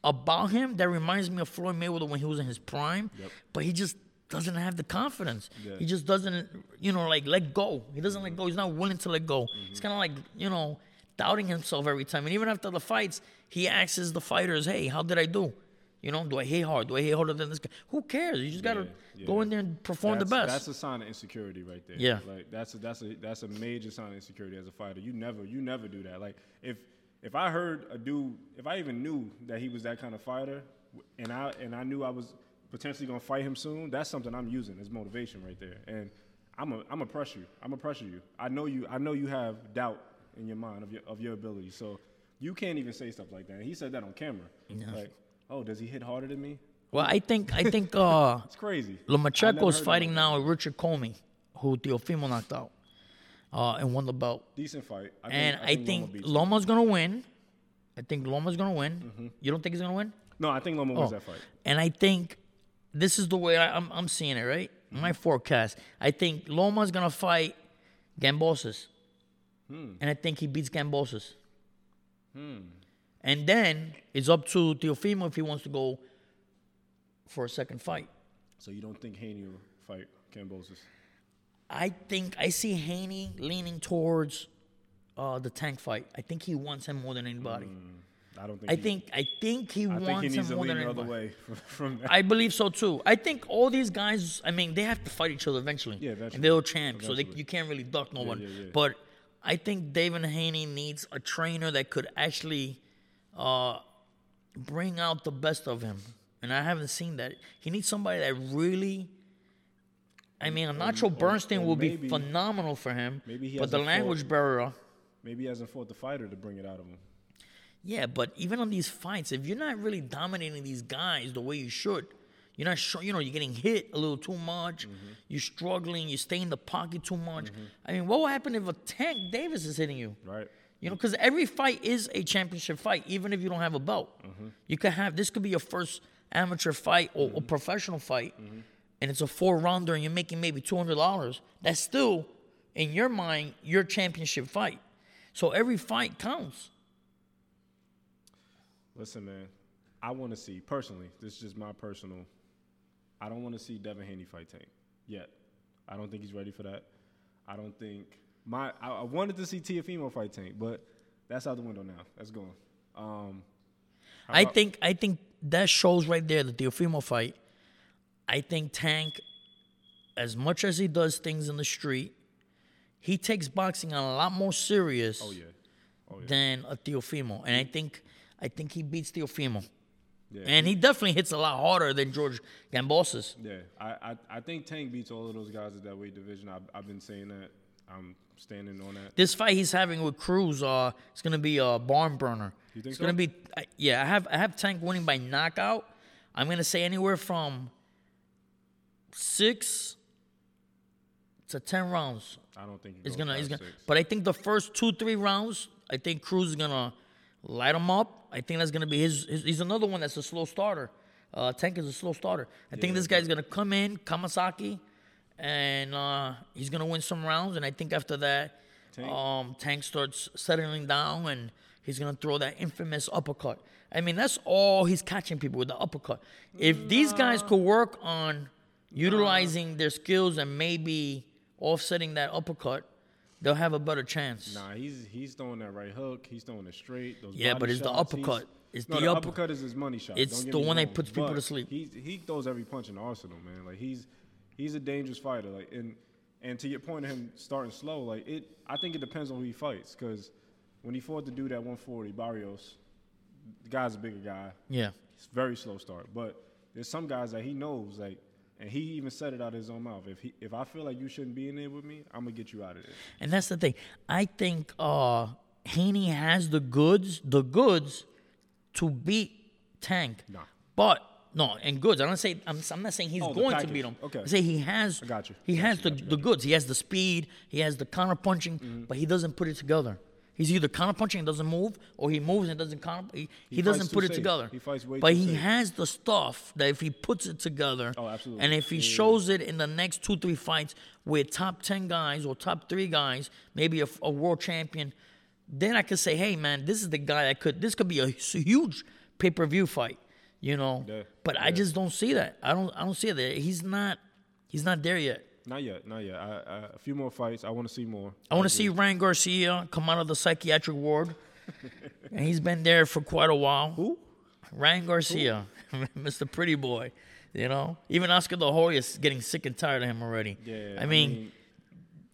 Speaker 1: about him that reminds me of Floyd Mayweather when he was in his prime,
Speaker 2: Yep.
Speaker 1: but he just doesn't have the confidence.
Speaker 2: Yeah.
Speaker 1: He just doesn't, you know, like let go. He doesn't let go. He's not willing to let go.
Speaker 2: Mm-hmm.
Speaker 1: He's kind of like, you know, doubting himself every time. And even after the fights, he asks the fighters, "Hey, how did I do? You know, do I hit hard? Do I hit harder than this guy? Who cares? You just gotta
Speaker 2: Yeah,
Speaker 1: go in there and perform
Speaker 2: that's,
Speaker 1: the best."
Speaker 2: That's a sign of insecurity right there.
Speaker 1: Yeah.
Speaker 2: Like that's a, that's a that's a major sign of insecurity as a fighter. You never you never do that. Like if if I heard a dude, if I even knew that he was that kind of fighter, and I and I knew I was potentially gonna fight him soon, that's something I'm using as motivation right there. And I'm a I'm a pressure you. I'm a pressure you. I know you. I know you have doubt in your mind of your of your ability. So you can't even say stuff like that. And he said that on camera. Like, oh, does he hit harder than me?
Speaker 1: well, I think I think uh,
Speaker 2: It's crazy. I
Speaker 1: Lomachenko's fighting now with Richard Commey, who Teofimo knocked out, uh, and won the belt.
Speaker 2: Decent fight. I
Speaker 1: And I
Speaker 2: Loma
Speaker 1: think
Speaker 2: beats him.
Speaker 1: Loma's gonna win. I think Loma's gonna win. You don't think he's gonna win?
Speaker 2: No, I think Loma wins that fight.
Speaker 1: And I think this is the way I, I'm, I'm seeing it, right? Mm-hmm. My forecast. I think Loma's gonna fight Gambosis. Hmm. And I think he beats Gambosis. Hmm. And then it's up to Teofimo if he wants to go for a second fight.
Speaker 2: So you don't think Haney will fight Cambosis?
Speaker 1: I think I see Haney leaning towards uh, the tank fight. I think he wants him more than anybody. Hmm.
Speaker 2: I don't think.
Speaker 1: I
Speaker 2: he,
Speaker 1: think I think he
Speaker 2: I think he
Speaker 1: wants
Speaker 2: needs
Speaker 1: him
Speaker 2: to
Speaker 1: more
Speaker 2: lean
Speaker 1: than
Speaker 2: the other
Speaker 1: anybody.
Speaker 2: way from, from that.
Speaker 1: I believe so too. I think all these guys, I mean, they have to fight each other eventually.
Speaker 2: Yeah, eventually.
Speaker 1: And they're all champs, so they,
Speaker 2: Eventually.
Speaker 1: you can't really duck no one.
Speaker 2: yeah, yeah.
Speaker 1: But I think David Haney needs a trainer that could actually uh, bring out the best of him. And I haven't seen that. He needs somebody that really. I mean, a Nacho Beristain
Speaker 2: or
Speaker 1: will be phenomenal for him.
Speaker 2: maybe he
Speaker 1: but the
Speaker 2: hasn't
Speaker 1: language
Speaker 2: fought-
Speaker 1: barrier.
Speaker 2: Maybe he hasn't fought the fighter to bring it out of him.
Speaker 1: Yeah, but even on these fights, if you're not really dominating these guys the way you should, you're not sure, you know, you're getting hit a little too much, mm-hmm. you're struggling, you stay in the pocket too much. Mm-hmm. I mean, what will happen if a Tank Davis is hitting you?
Speaker 2: Right.
Speaker 1: You know, because every fight is a championship fight, even if you don't have a belt. Mm-hmm. You could have this could be your first amateur fight or a professional fight, and it's a four rounder, and you're making maybe two hundred dollars. That's still, in your mind, your championship fight. So every fight counts.
Speaker 2: Listen, man. I want to see personally. This is just my personal. I don't want to see Devin Haney fight Tank yet. I don't think he's ready for that. I don't think my. I, I wanted to see Teofimo fight Tank, but that's out the window now. That's gone. Um,
Speaker 1: I
Speaker 2: about-
Speaker 1: think I think that shows right there the Teofimo fight. I think Tank, as much as he does things in the street, he takes boxing a lot more serious
Speaker 2: Oh yeah. Oh yeah.
Speaker 1: than a Teofimo, and I think I think he beats Teofimo,
Speaker 2: Yeah.
Speaker 1: and he definitely hits a lot harder than George Gambosis.
Speaker 2: Yeah, I, I, I think Tank beats all of those guys at that weight division. I've, I've been saying that. I'm standing on that.
Speaker 1: This fight he's having with Cruz, uh, it's gonna be a barn burner.
Speaker 2: You think
Speaker 1: it's
Speaker 2: so?
Speaker 1: gonna be, I- yeah. I have I have Tank winning by knockout. I'm gonna say anywhere from six to ten rounds.
Speaker 2: I don't think
Speaker 1: It's gonna, he's gonna.
Speaker 2: six.
Speaker 1: But I think the first two three rounds, I think Cruz is gonna light him up. I think that's gonna be his. his he's another one that's a slow starter. Uh, Tank is a slow starter. I think this guy's gonna come in Kamasaki, and uh, he's gonna win some rounds. And I think after that,
Speaker 2: Tank-
Speaker 1: um, Tank starts settling down, and he's gonna throw that infamous uppercut. I mean, that's all he's catching people with the uppercut. If these guys could work on utilizing their skills and maybe offsetting that uppercut, they'll have a better chance.
Speaker 2: Nah, he's he's throwing that right hook. He's throwing it straight. Those
Speaker 1: Yeah, but it's the
Speaker 2: shots, he's-
Speaker 1: uppercut. It's
Speaker 2: no,
Speaker 1: the
Speaker 2: the
Speaker 1: up-
Speaker 2: uppercut is his money shot.
Speaker 1: It's the one that puts people to sleep.
Speaker 2: He he throws every punch in the arsenal, man. Like he's he's a dangerous fighter. Like and and to your point of him starting slow, like it. I think it depends on who he fights. Because when he fought the dude at 140, Barrios, the guy's a bigger guy.
Speaker 1: Yeah.
Speaker 2: It's very slow start. But there's some guys that he knows, like, and he even said it out of his own mouth. If he, if I feel like you shouldn't be in there with me, I'm gonna get you out of there.
Speaker 1: And that's the thing. I think uh Haney has the goods, the goods to beat Tank.
Speaker 2: Nah.
Speaker 1: But no, and goods. I don't say I'm, I'm not saying he's
Speaker 2: Oh,
Speaker 1: going to beat him.
Speaker 2: Okay.
Speaker 1: I say he has.
Speaker 2: I got you.
Speaker 1: He
Speaker 2: Got
Speaker 1: has
Speaker 2: you,
Speaker 1: the
Speaker 2: you,
Speaker 1: the goods. He has the speed. He has the counter punching,
Speaker 2: Mm-hmm.
Speaker 1: but he doesn't put it together. He's either counter punching and doesn't move, or he moves and doesn't counter. He, he,
Speaker 2: He
Speaker 1: doesn't put
Speaker 2: too
Speaker 1: it
Speaker 2: safe.
Speaker 1: together.
Speaker 2: He fights way
Speaker 1: But he
Speaker 2: safe.
Speaker 1: has the stuff that if he puts it together,
Speaker 2: Oh, absolutely.
Speaker 1: and if he
Speaker 2: Yeah, yeah,
Speaker 1: shows it in the next two three fights with top ten guys or top three guys, maybe a, a world champion, then I could say, hey man, this is the guy that could. This could be a huge pay per view fight, you know.
Speaker 2: Yeah,
Speaker 1: But I just don't see that. I don't. I don't see that. He's not. He's not there yet.
Speaker 2: Not yet, not yet. I, I, a few more fights. I want to see more.
Speaker 1: I want to see Ryan Garcia come out of the psychiatric ward, and he's been there for quite a while.
Speaker 2: Who?
Speaker 1: Ryan Garcia, Mr. Pretty Boy. You know, even Oscar De La is getting sick and tired of him already.
Speaker 2: Yeah,
Speaker 1: I mean,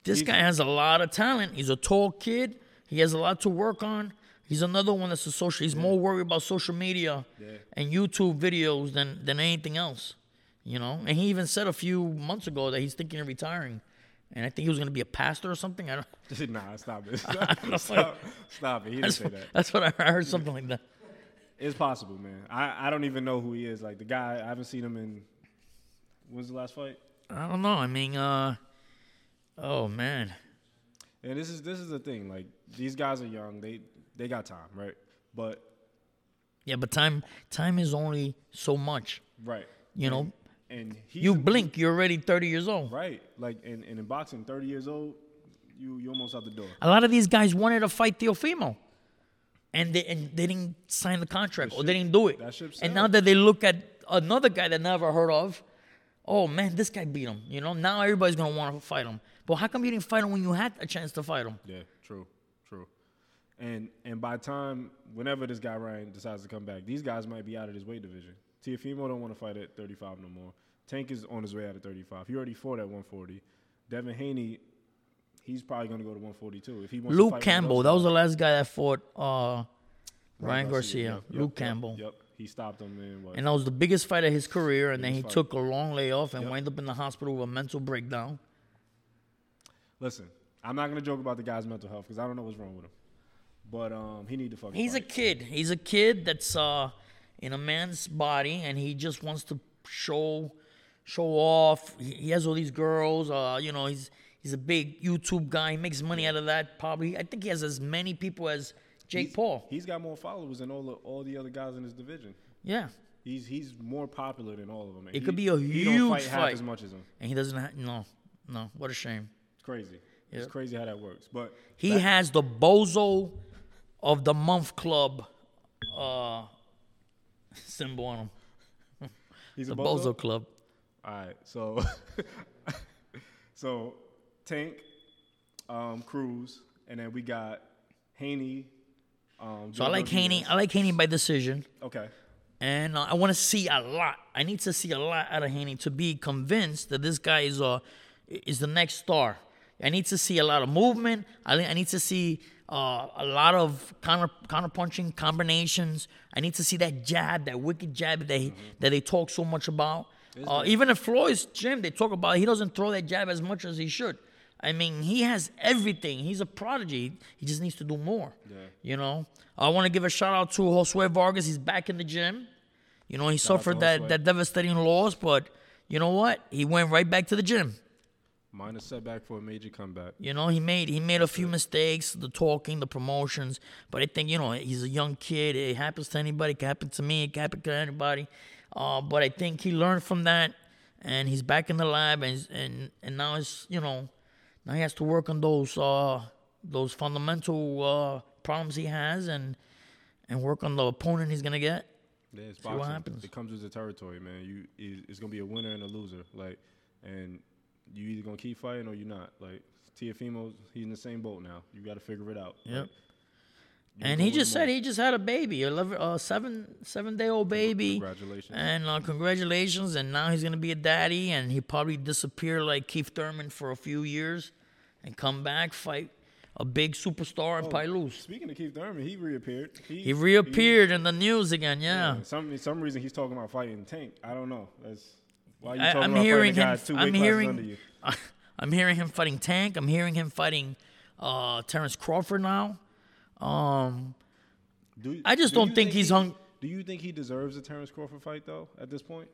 Speaker 1: this guy has a lot of talent. He's a tall kid. He has a lot to work on. He's another one that's a social. He's more worried about social media
Speaker 2: Yeah.
Speaker 1: and YouTube videos than than anything else. You know, and he even said a few months ago that he's thinking of retiring, and I think he was going to be a pastor or something. I don't.
Speaker 2: nah, stop it. stop, stop it. He didn't say that.
Speaker 1: that's what I heard. I heard something like that.
Speaker 2: It's possible, man. I, I don't even know who he is. Like the guy, I haven't seen him in. When's the last fight?
Speaker 1: I don't know. I mean, uh, oh man,
Speaker 2: And this is this is the thing. Like these guys are young. They they got time, right? But
Speaker 1: yeah, but time time is only so much.
Speaker 2: right,
Speaker 1: You know,
Speaker 2: and
Speaker 1: you blink, you're already 30 years old.
Speaker 2: right. Like and, and in boxing, thirty years old, you you almost out the door.
Speaker 1: A lot of these guys wanted to fight Teofimo, and they and they didn't sign the contract or they didn't do it.
Speaker 2: that ship
Speaker 1: and now that they look at another guy that never heard of, oh man, this guy beat him. You know, now everybody's gonna want to fight him. But how come you didn't fight him when you had a chance to fight him?
Speaker 2: Yeah, true, true. And and by time whenever this guy Ryan decides to come back, these guys might be out of his weight division. Teofimo don't want to fight at 35 no more. Tank is on his way out of 35. He already fought at 140. Devin Haney, he's probably going to go to 142 if he wants. to
Speaker 1: Luke
Speaker 2: fight
Speaker 1: Campbell, that was the last guy that fought uh, Ryan Garcia.
Speaker 2: Yep, yep,
Speaker 1: Luke
Speaker 2: yep,
Speaker 1: Campbell.
Speaker 2: Yep, he stopped him in what?
Speaker 1: And that was the biggest fight of his career, and then he
Speaker 2: fight.
Speaker 1: took a long layoff and
Speaker 2: Yep.
Speaker 1: wound up in the hospital with a mental breakdown.
Speaker 2: Listen, I'm not going to joke about the guy's mental health because I don't know what's wrong with him. But um, he need to fucking.
Speaker 1: He's a kid. He's a kid that's uh, in a man's body, and he just wants to show show off. He, has all these girls. Uh, you know, he's he's a big YouTube guy. He makes money out of that. Probably, I think he has as many people as Jake
Speaker 2: He's-
Speaker 1: Paul.
Speaker 2: He's got more followers than all the all the other guys in his division.
Speaker 1: Yeah,
Speaker 2: He's he's more popular than all of them. and
Speaker 1: It
Speaker 2: he-
Speaker 1: could be a
Speaker 2: he don't
Speaker 1: huge
Speaker 2: fight, half as much as him.
Speaker 1: and he doesn't. Ha- no, no. What a shame.
Speaker 2: It's crazy. It's crazy how that works. But
Speaker 1: He
Speaker 2: that-
Speaker 1: has the bozo of the month club uh, symbol on him.
Speaker 2: he's
Speaker 1: The
Speaker 2: a
Speaker 1: bozo
Speaker 2: bozo.
Speaker 1: club.
Speaker 2: All right, so so Tank, um, Cruz, and then we got Haney. Um,
Speaker 1: So I like Haney. I like Haney by decision.
Speaker 2: Okay.
Speaker 1: And uh, I want to see a lot. I need to see a lot out of Haney to be convinced that this guy is uh, is the next star. I need to see a lot of movement. I, I need to see uh, a lot of counter counter punching combinations. I need to see that jab, that wicked jab that they, that they talk so much about. Uh, even at Floyd's gym, they talk about he doesn't throw that jab as much as he should. I mean, he has everything. He's a prodigy. He just needs to do more.
Speaker 2: Yeah.
Speaker 1: You know, I want to give a shout out to Josue Vargas. He's back in the gym. You know, he
Speaker 2: out to
Speaker 1: suffered that,
Speaker 2: Josue.
Speaker 1: that devastating loss, but you know what? He went right back to the gym.
Speaker 2: Minor setback for a major comeback.
Speaker 1: You know, he made he made a few mistakes, the talking, the promotions, but I think you know he's a young kid. It happens to anybody. It can happen to me. It can happen to anybody. Uh, but I think he learned from that, and he's back in the lab, and and and now it's you know now he has to work on those uh, those fundamental uh, problems he has, and and work on the opponent he's gonna get.
Speaker 2: Yeah, it's
Speaker 1: See what happens.
Speaker 2: It comes with the territory, man. You it's gonna be a winner and a loser. Like, and you either gonna keep fighting or you're not. Like Teofimo, he's in the same boat now. You got to figure it out.
Speaker 1: Yep.
Speaker 2: Like,
Speaker 1: And he just said he just had a baby, a uh, seven seven day old baby.
Speaker 2: Congratulations.
Speaker 1: And uh, congratulations, and now he's gonna be a daddy, and he probably disappear like Keith Thurman for a few years, and come back fight a big superstar and probably lose.
Speaker 2: Speaking of Keith Thurman, he reappeared.
Speaker 1: He reappeared in the news again. Yeah,
Speaker 2: Yeah, Some some reason he's talking about fighting Tank. I don't know. That's why you
Speaker 1: I,
Speaker 2: talking
Speaker 1: I'm
Speaker 2: about
Speaker 1: hearing
Speaker 2: fighting a guy
Speaker 1: him.
Speaker 2: two
Speaker 1: I'm
Speaker 2: classes under you.
Speaker 1: hearing. I'm hearing him fighting Tank. I'm hearing him fighting uh, Terrence Crawford now. Um,
Speaker 2: Do,
Speaker 1: I just
Speaker 2: do
Speaker 1: don't
Speaker 2: you
Speaker 1: think he's
Speaker 2: he-
Speaker 1: hung-
Speaker 2: Do you think he deserves a Terrence Crawford fight though? At this point,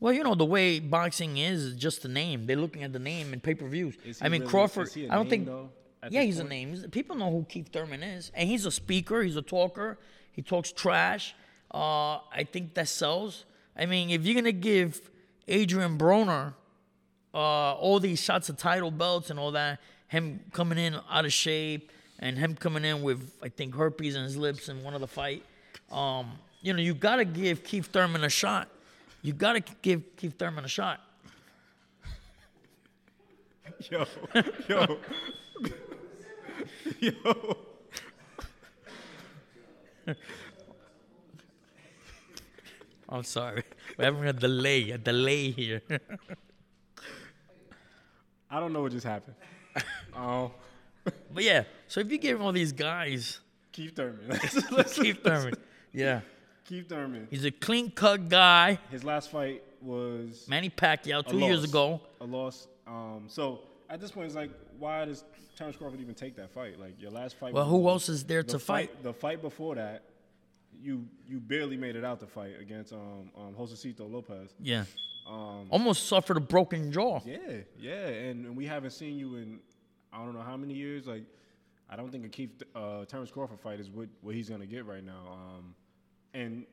Speaker 1: Well, you know the way boxing is, is just the name. They're looking at the name and pay per views. I mean
Speaker 2: really-
Speaker 1: Crawford.
Speaker 2: is he a
Speaker 1: I don't think.
Speaker 2: though,
Speaker 1: yeah, he's
Speaker 2: point?
Speaker 1: a name. People know who Keith Thurman is, and he's a speaker. He's a talker. He talks trash. Uh, I think that sells. I mean, if you're gonna give Adrian Broner uh, all these shots of title belts and all that, him coming in out of shape and him coming in with I think herpes in his lips in one of the fight. Um, you know, you gotta give Keith Thurman a shot. You gotta give Keith Thurman a shot.
Speaker 2: yo, yo, yo.
Speaker 1: I'm sorry, we're having a delay, a delay here.
Speaker 2: I don't know what just happened. Oh,
Speaker 1: but yeah, so if you give all these guys
Speaker 2: Keith Thurman.
Speaker 1: Keith Thurman, yeah,
Speaker 2: Keith Thurman.
Speaker 1: he's a clean cut guy.
Speaker 2: His last fight was
Speaker 1: Manny Pacquiao two years ago.
Speaker 2: A loss. Um, so at this point, it's like, why does Terrence Crawford even take that fight? Like your last fight.
Speaker 1: Well, who else is there
Speaker 2: the
Speaker 1: to fight?
Speaker 2: The fight before that, you you barely made it out the fight against um, um Josecito Lopez.
Speaker 1: Yeah,
Speaker 2: Um,
Speaker 1: almost suffered a broken jaw.
Speaker 2: yeah, yeah, and, and we haven't seen you in I don't know how many years. Like, I don't think a Keith uh, Terrence Crawford fight is what what he's gonna get right now. Um, and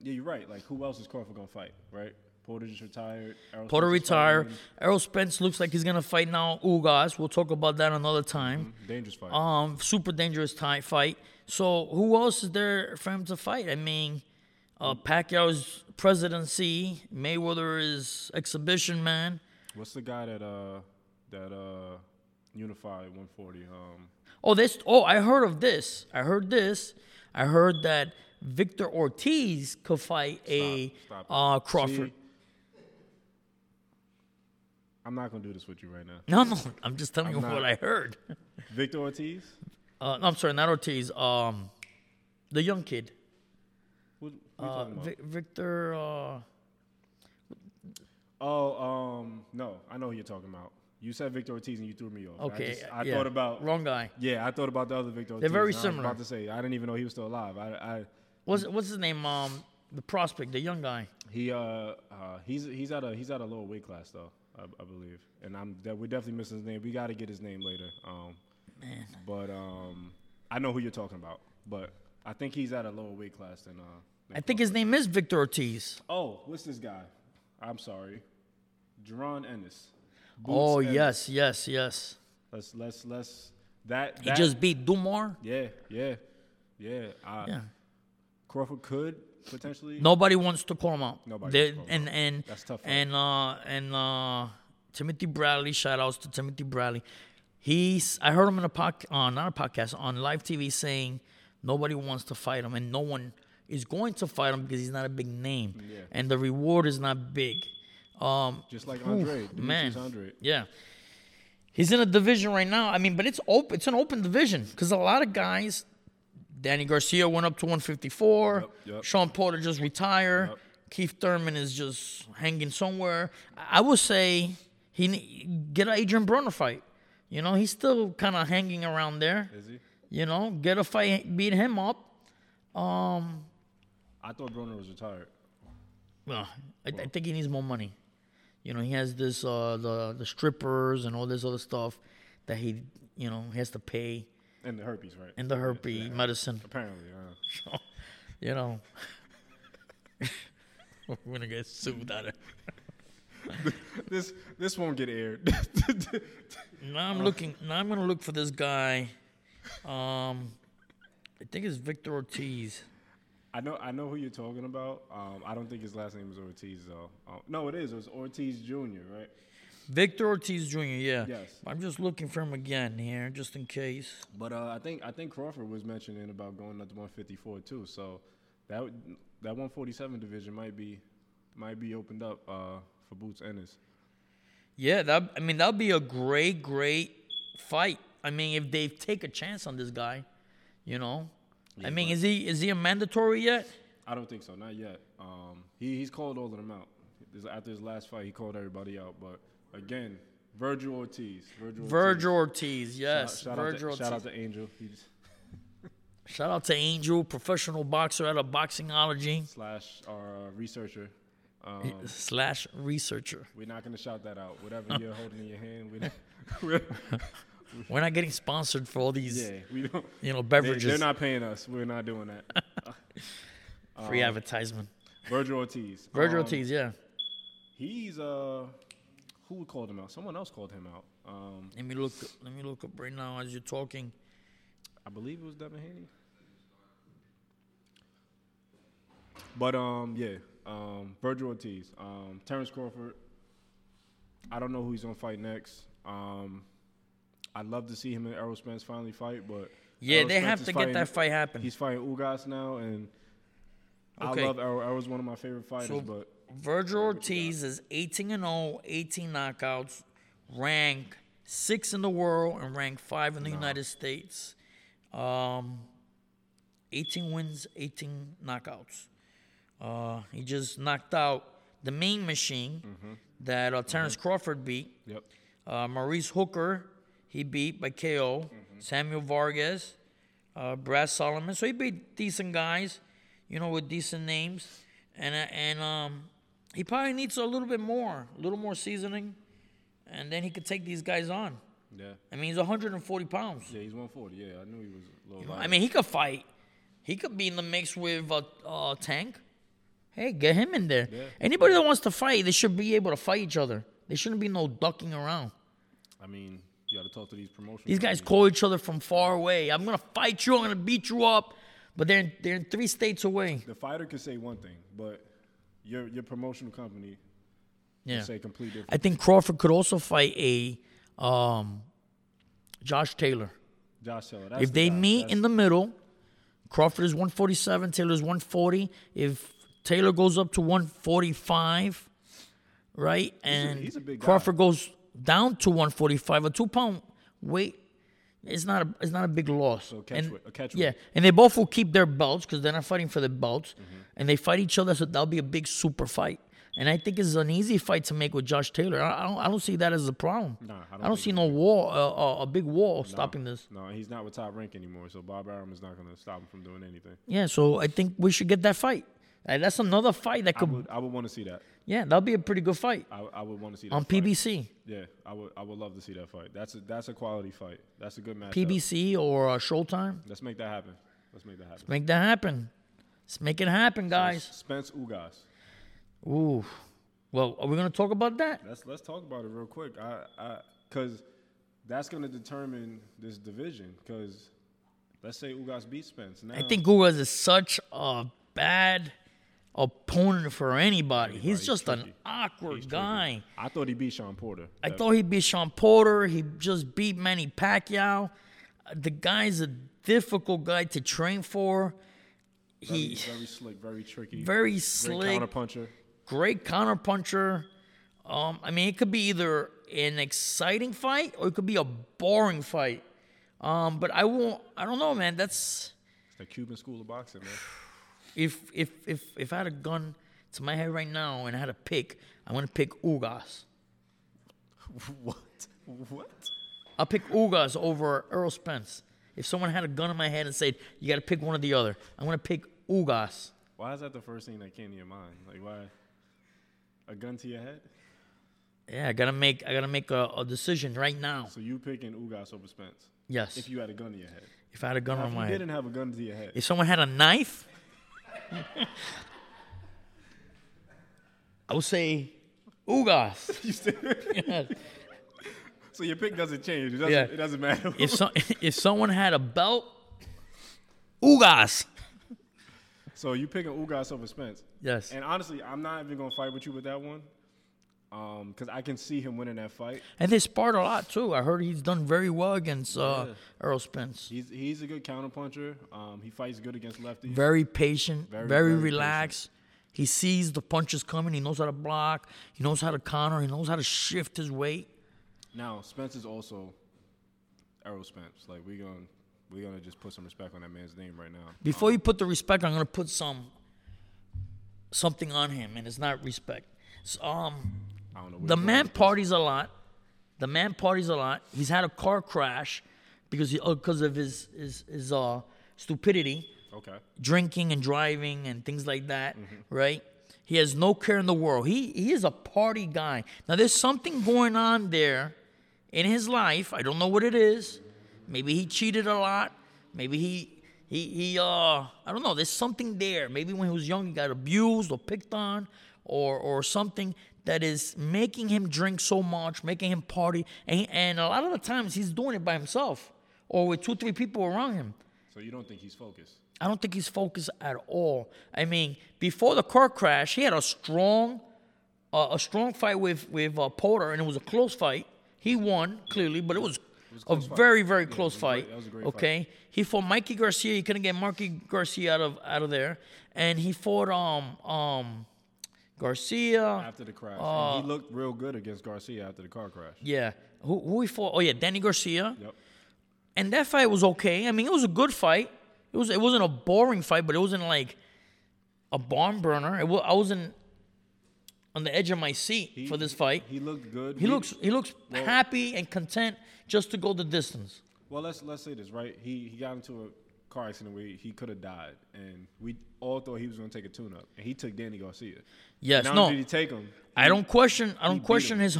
Speaker 2: yeah, you're right. Like, who else is Crawford gonna fight? Right? Porter just retired. Errol
Speaker 1: Porter
Speaker 2: Spence
Speaker 1: retired. Errol Spence looks like he's gonna fight now. Ugas. We'll talk about that another time.
Speaker 2: Dangerous fight.
Speaker 1: Um, super dangerous tie fight. So who else is there for him to fight? I mean, uh, Pacquiao's presidency. Mayweather is exhibition man.
Speaker 2: What's the guy that uh that uh unified 140? Um,
Speaker 1: Oh, this. Oh, I heard of this. I heard this. I heard that Victor Ortiz could fight a
Speaker 2: stop
Speaker 1: uh, Crawford.
Speaker 2: See? I'm not gonna do this with you right now.
Speaker 1: No, no. I'm just telling
Speaker 2: I'm
Speaker 1: you
Speaker 2: not-
Speaker 1: what I heard.
Speaker 2: Victor Ortiz.
Speaker 1: Uh, no, I'm sorry, not Ortiz. Um, the young kid,
Speaker 2: What, what
Speaker 1: uh,
Speaker 2: talking about?
Speaker 1: Vic- Victor. Uh,
Speaker 2: oh, um, no, I know who you're talking about. You said Victor Ortiz and you threw me off. I,
Speaker 1: okay,
Speaker 2: just- I
Speaker 1: yeah,
Speaker 2: thought about.
Speaker 1: wrong guy.
Speaker 2: Yeah, I thought about the other Victor Ortiz.
Speaker 1: They're very
Speaker 2: similar. I was about to say I didn't even know he was still alive. I, I
Speaker 1: What's what's his name? Um, the prospect, the young guy.
Speaker 2: he uh, uh he's he's at a he's at a lower weight class though, I, I believe, and I'm that we're definitely missing his name. We got to get his name later. Um,
Speaker 1: Man,
Speaker 2: but um, I know who you're talking about. But I think he's at a lower weight class than uh. than
Speaker 1: I think his name is Victor Ortiz.
Speaker 2: Oh, what's this guy? I'm sorry, Jaron Ennis. Boots
Speaker 1: oh
Speaker 2: Ennis.
Speaker 1: yes, yes, yes.
Speaker 2: Let's let's let's that.
Speaker 1: He
Speaker 2: that-
Speaker 1: just beat Dumar.
Speaker 2: yeah yeah yeah. I,
Speaker 1: Yeah.
Speaker 2: Crawford could potentially.
Speaker 1: Nobody wants to call him out.
Speaker 2: Nobody wants to call him
Speaker 1: and and
Speaker 2: That's tough
Speaker 1: and uh and uh Timothy Bradley. Shout outs to Timothy Bradley. He's I heard him in a podcast, uh, not a podcast, on live TV saying nobody wants to fight him and no one is going to fight him because he's not a big name
Speaker 2: Yeah.
Speaker 1: and the reward is not big. Um,
Speaker 2: Just like Andre,
Speaker 1: Oof, man.
Speaker 2: Andre.
Speaker 1: yeah. He's in a division right now. I mean, but it's open. It's an open division because a lot of guys. Danny Garcia went up to 154.
Speaker 2: Yep, yep.
Speaker 1: Shawn Porter just retired.
Speaker 2: Yep.
Speaker 1: Keith Thurman is just hanging somewhere. I I would say he get an Adrian Broner fight. You know, he's still kind of hanging around there.
Speaker 2: Is he?
Speaker 1: You know, get a fight, beat him up. Um,
Speaker 2: I thought Broner was retired.
Speaker 1: well, I, I think he needs more money. You know, he has this uh, the the strippers and all this other stuff that he you know he has to pay
Speaker 2: And the herpes, right?
Speaker 1: and the herpes medicine.
Speaker 2: Apparently, uh,
Speaker 1: You know, we're gonna get sued out of.
Speaker 2: this this won't get aired.
Speaker 1: Now I'm looking. Now I'm gonna look for this guy. Um, I think it's Victor Ortiz.
Speaker 2: I know I know who you're talking about. Um, I don't think his last name is Ortiz though. Um, no, it is. It was Ortiz Jr. Right?
Speaker 1: Victor Ortiz Jr. Yeah.
Speaker 2: Yes.
Speaker 1: I'm just looking for him again here, just in case.
Speaker 2: But uh, I think I think Crawford was mentioning about going up to 154 too. So that that 147 division might be might be opened up uh, for Boots Ennis.
Speaker 1: Yeah, that I mean that'd be a great, great fight. I mean, if they take a chance on this guy, you know. I mean, is he is he a mandatory yet?
Speaker 2: I don't think so, not yet. Um, he he's called all of them out. This- After his last fight, he called everybody out. But again, Vergil Ortiz. Vergil.
Speaker 1: Vergil
Speaker 2: Ortiz.
Speaker 1: Ortiz, yes.
Speaker 2: Shout, shout
Speaker 1: Vergil
Speaker 2: out to, shout out to Angel. He just,
Speaker 1: Shout out to Angel, professional boxer at a Boxingology
Speaker 2: slash our researcher. Um,
Speaker 1: slash researcher.
Speaker 2: we're not gonna shout that out. Whatever you're holding in your hand, we we're,
Speaker 1: We're not getting sponsored for all these,
Speaker 2: yeah, we don't.
Speaker 1: you know, beverages.
Speaker 2: they're not paying us. We're not doing that.
Speaker 1: free advertisement.
Speaker 2: Vergil Ortiz.
Speaker 1: Vergil
Speaker 2: Um,
Speaker 1: Ortiz, yeah.
Speaker 2: He's uh, who called him out? Someone else called him out. Um,
Speaker 1: Let me look. Let me look up right now as you're talking.
Speaker 2: I believe it was Devin Haney. But um, yeah, um, Vergil Ortiz, um, Terrence Crawford. I don't know who he's gonna fight next. Um, I'd love to see him and Errol Spence finally fight, but
Speaker 1: Yeah,
Speaker 2: Errol
Speaker 1: they
Speaker 2: Spence
Speaker 1: have to
Speaker 2: fighting-
Speaker 1: get that fight happen.
Speaker 2: He's fighting Ugas now, and
Speaker 1: Okay.
Speaker 2: I love Errol. Errol's one of my favorite fighters,
Speaker 1: So-
Speaker 2: but
Speaker 1: Vergil Ortiz is 18 and 0, 18 knockouts, ranked six in the world and ranked five in the United States. Um, 18 wins, 18 knockouts. Uh, he just knocked out the main machine that uh, Terrence Crawford beat.
Speaker 2: yep,
Speaker 1: Uh, Maurice Hooker, he beat by KO.
Speaker 2: Mm-hmm.
Speaker 1: Samuel Vargas, uh, Brad Solomon. So he beat decent guys, you know, with decent names. And uh, and um, he probably needs a little bit more, a little more seasoning, and then he could take these guys on.
Speaker 2: yeah,
Speaker 1: I mean, he's 140 pounds.
Speaker 2: yeah. He's 140. Yeah, I knew he was a little.
Speaker 1: I mean, he could fight. He could be in the mix with a, uh, Tank. Hey, get him in there.
Speaker 2: Yeah.
Speaker 1: Anybody that wants to fight, they should be able to fight each other. There shouldn't be no ducking around.
Speaker 2: I mean, you got to talk to these promotions.
Speaker 1: These guys call each other from far away. I'm gonna fight you. I'm gonna beat you up. But they're in, they're in three states away.
Speaker 2: The fighter can say one thing, but your your promotional company
Speaker 1: Yeah.
Speaker 2: can say complete different.
Speaker 1: I think Crawford could also fight a um, Josh Taylor.
Speaker 2: Josh Taylor. That's
Speaker 1: If
Speaker 2: the
Speaker 1: they
Speaker 2: guy.
Speaker 1: meet
Speaker 2: That's-
Speaker 1: in the middle, Crawford is 147, Taylor is 140. If Taylor goes up to 145, right, and
Speaker 2: he's a big guy.
Speaker 1: Crawford goes down to 145, a two pound weight, it's not a it's not a big loss.
Speaker 2: So catch
Speaker 1: and,
Speaker 2: weight- a catch
Speaker 1: yeah,
Speaker 2: weight.
Speaker 1: and they both will keep their belts because they're not fighting for the belts,
Speaker 2: Mm-hmm.
Speaker 1: and they fight each other. So that'll be a big super fight. And I think it's an easy fight to make with Josh Taylor. I, I don't I don't see that as a problem.
Speaker 2: Nah, I don't
Speaker 1: I don't see no wall, uh, uh, a big wall stopping this.
Speaker 2: No, he's not with top rank anymore, so Bob Arum is not going to stop him from doing anything.
Speaker 1: Yeah, so I think we should get that fight. Uh, that's another fight that
Speaker 2: I
Speaker 1: could.
Speaker 2: would I would want to see that.
Speaker 1: yeah, that'll be a pretty good fight
Speaker 2: I, I would want to see that
Speaker 1: on
Speaker 2: fight.
Speaker 1: PBC,
Speaker 2: Yeah, I would I would love to see that fight. That's a that's a quality fight. That's a good match.
Speaker 1: PBC or uh, Showtime.
Speaker 2: Let's make that happen. Let's make that happen.
Speaker 1: Let's Make that happen. Let's make it happen, guys.
Speaker 2: Spence Ugas.
Speaker 1: Ooh. Well, are we gonna talk about that?
Speaker 2: Let's let's talk about it real quick. I I because that's going to determine this division. Because let's say Ugas beats Spence. Now,
Speaker 1: I think Ugas is such a bad opponent for anybody. He's
Speaker 2: he's
Speaker 1: just an awkward
Speaker 2: He's
Speaker 1: guy.
Speaker 2: I thought he beat Shawn Porter.
Speaker 1: I thought he beat Shawn Porter. He just beat Manny Pacquiao. The guy's a difficult guy to train for.
Speaker 2: very,
Speaker 1: He
Speaker 2: very slick, very tricky,
Speaker 1: very
Speaker 2: great
Speaker 1: slick,
Speaker 2: counterpuncher.
Speaker 1: great counterpuncher. Um, I mean, it could be either an exciting fight or it could be a boring fight. Um, but I won't. I don't know, man. That's
Speaker 2: It's the Cuban school of boxing, man.
Speaker 1: if if if if I had a gun to my head right now and I had to pick, I'm gonna pick Ugas.
Speaker 2: what? What?
Speaker 1: I'll pick Ugas over Errol Spence. If someone had a gun in my head and said you got to pick one or the other, I'm gonna pick Ugas.
Speaker 2: Why is that the first thing that came to your mind? Like, why? A gun to your head?
Speaker 1: Yeah, I gotta make I gotta make a, a decision right now.
Speaker 2: So you picking Ugas over Spence?
Speaker 1: Yes.
Speaker 2: If you had a gun to your head.
Speaker 1: If I had a gun
Speaker 2: Now,
Speaker 1: on
Speaker 2: if
Speaker 1: my
Speaker 2: you
Speaker 1: head.
Speaker 2: didn't have a gun to your head,
Speaker 1: If someone had a knife, I would say Ugas.
Speaker 2: you still,
Speaker 1: Yes.
Speaker 2: so your pick doesn't change. It doesn't.
Speaker 1: Yeah.
Speaker 2: It doesn't matter.
Speaker 1: if so, if someone had a belt, Ugas.
Speaker 2: so you picking Ugas over Spence?
Speaker 1: Yes.
Speaker 2: And honestly, I'm not even gonna fight with you with that one, um, because I can see him winning that fight.
Speaker 1: And they sparred a lot too. I heard he's done very well against uh, Errol Spence.
Speaker 2: He's he's a good counterpuncher. Um, he fights good against lefties.
Speaker 1: Very patient,
Speaker 2: Very,
Speaker 1: very,
Speaker 2: very
Speaker 1: relaxed. He sees the punches coming. He knows how to block. He knows how to counter. He knows how to shift his weight.
Speaker 2: Now Spence is also Errol Spence. Like we gonna we gonna just put some respect on that man's name right now.
Speaker 1: Before you put the respect, I'm gonna put some something on him, and it's not respect. So, um,
Speaker 2: I don't know.
Speaker 1: the man parties a lot. The man parties a lot. He's had a car crash because he because of his his his uh stupidity,
Speaker 2: Okay.
Speaker 1: drinking and driving and things like that,
Speaker 2: Mm-hmm.
Speaker 1: right? He has no care in the world. He he is a party guy. Now there's something going on there in his life. I don't know what it is. Maybe he cheated a lot. Maybe he he he uh I don't know. There's something there. Maybe when he was young he got abused or picked on or or something that is making him drink so much, making him party. And and a lot of the times he's doing it by himself or with two three people around him.
Speaker 2: So you don't think he's focused?
Speaker 1: I don't think he's focused at all. I mean, before the car crash, he had a strong, uh, a strong fight with with uh, Porter, and it was a close fight. He won clearly, but it was, a
Speaker 2: close fight.
Speaker 1: very very close
Speaker 2: was a great-
Speaker 1: fight.
Speaker 2: that was a great fight.
Speaker 1: okay, he fought Mikey Garcia. He couldn't get Mikey Garcia out of out of there, and he fought um um Garcia.
Speaker 2: After the crash,
Speaker 1: Uh,
Speaker 2: And he looked real good against Garcia after the car crash.
Speaker 1: Yeah, who who he fought? Oh yeah, Danny Garcia.
Speaker 2: Yep.
Speaker 1: and that fight was okay. I mean, it was a good fight. It was it wasn't a boring fight, but it wasn't like a barn burner. It was, I wasn't on the edge of my seat
Speaker 2: He-
Speaker 1: for this fight.
Speaker 2: He looked good.
Speaker 1: He
Speaker 2: We-
Speaker 1: looks he looks
Speaker 2: well-
Speaker 1: happy and content just to go the distance.
Speaker 2: Well, let's let's say this right. He he got into a car accident where he could have died, and we all thought he was going to take a tune-up, and he took Danny Garcia.
Speaker 1: Yes,
Speaker 2: Not
Speaker 1: no,
Speaker 2: did he take him,
Speaker 1: I don't question. I don't question
Speaker 2: him
Speaker 1: his.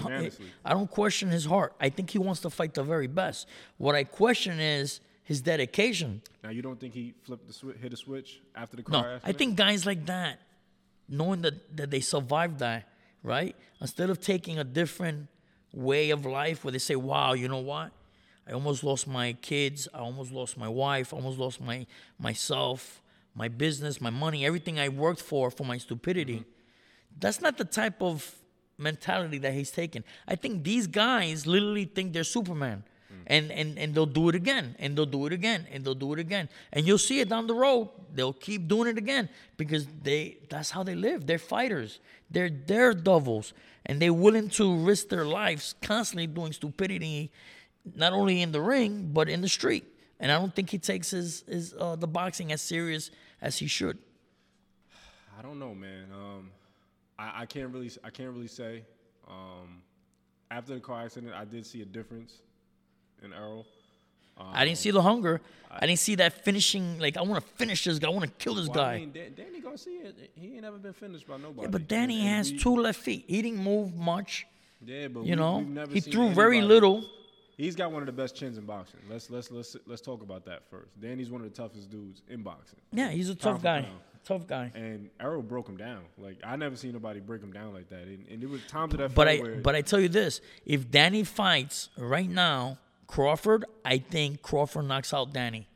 Speaker 1: I don't question his heart. I think he wants to fight the very best. What I question is his dedication.
Speaker 2: Now you don't think he flipped the switch, hit a switch after the
Speaker 1: No,
Speaker 2: car
Speaker 1: I think guys like that, knowing that, that they survived that, right? Instead of taking a different way of life where they say, wow, you know what? I almost lost my kids. I almost lost my wife. I almost lost my myself, my business, my money, everything I worked for for my stupidity. Mm-hmm. That's not the type of mentality that he's taking. I think these guys literally think they're Superman. And, and and they'll do it again, and they'll do it again, and they'll do it again, and you'll see it down the road. They'll keep doing it again because they that's how they live. They're fighters. They're daredevils, and they're willing to risk their lives constantly doing stupidity, not only in the ring but in the street. And I don't think he takes his his uh, the boxing as serious as he should.
Speaker 2: I don't know, man. Um, I, I can't really I can't really say. Um, after the car accident, I did see a difference in Errol.
Speaker 1: I didn't see the hunger. I didn't see that finishing. Like I want to finish this guy. I want to kill this
Speaker 2: Well,
Speaker 1: guy.
Speaker 2: I mean, Dan- Danny Garcia, he ain't never been finished by nobody.
Speaker 1: yeah, but Danny
Speaker 2: And- and
Speaker 1: has
Speaker 2: we-
Speaker 1: two left feet. He didn't move much.
Speaker 2: Yeah, but
Speaker 1: You
Speaker 2: we,
Speaker 1: know,
Speaker 2: we've never
Speaker 1: he threw very little.
Speaker 2: He's got one of the best chins in boxing. Let's let's let's let's talk about that first. Danny's one of the toughest dudes in boxing,
Speaker 1: Yeah, he's a tough guy.
Speaker 2: pound.
Speaker 1: Tough guy.
Speaker 2: and Errol broke him down. Like I never seen nobody break him down like that. And, and there was times that
Speaker 1: But I
Speaker 2: where
Speaker 1: but I tell you this: if Danny fights right now, Crawford, I think Crawford knocks out Danny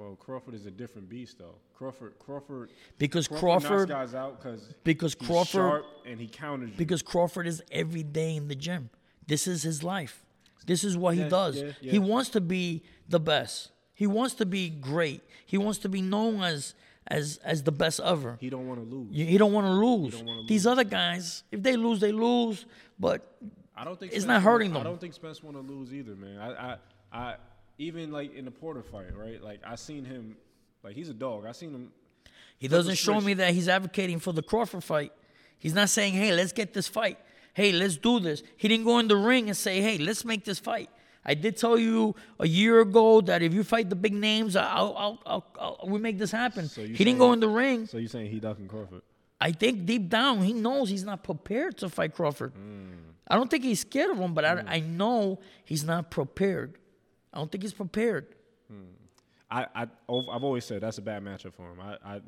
Speaker 2: well Crawford is a different beast though. Crawford Crawford
Speaker 1: because
Speaker 2: Crawford,
Speaker 1: Crawford,
Speaker 2: knocks guys out because
Speaker 1: because
Speaker 2: he's
Speaker 1: Crawford
Speaker 2: sharp and he counters you.
Speaker 1: because Crawford is every day in the gym. This is his life. This is what he does.
Speaker 2: yeah, yeah.
Speaker 1: He wants to be the best. He wants to be great. He wants to be known as as as the best ever.
Speaker 2: he don't want to lose.
Speaker 1: You- He don't want to lose. These other guys, if they lose, they lose. But
Speaker 2: I don't think
Speaker 1: It's
Speaker 2: Spence
Speaker 1: not hurting them.
Speaker 2: I don't think Spence want to lose either, man. I, I, I, even like in the Porter fight, right? Like I seen him, like he's a dog. I seen him.
Speaker 1: he doesn't show me that he's advocating for the Crawford fight. He's not saying, "Hey, let's get this fight. Hey, let's do this." He didn't go in the ring and say, "Hey, let's make this fight." I did tell you a year ago that if you fight the big names, I'll, I'll, I'll, I'll we make this happen.
Speaker 2: So
Speaker 1: he didn't go in the ring.
Speaker 2: So you're saying he ducking Crawford?
Speaker 1: I think deep down he knows he's not prepared to fight Crawford. Hmm. I don't think he's scared of him, but I, hmm. I know he's not prepared. I don't think he's prepared. Hmm.
Speaker 2: I, I, I've always said that's a bad matchup for him. I, I,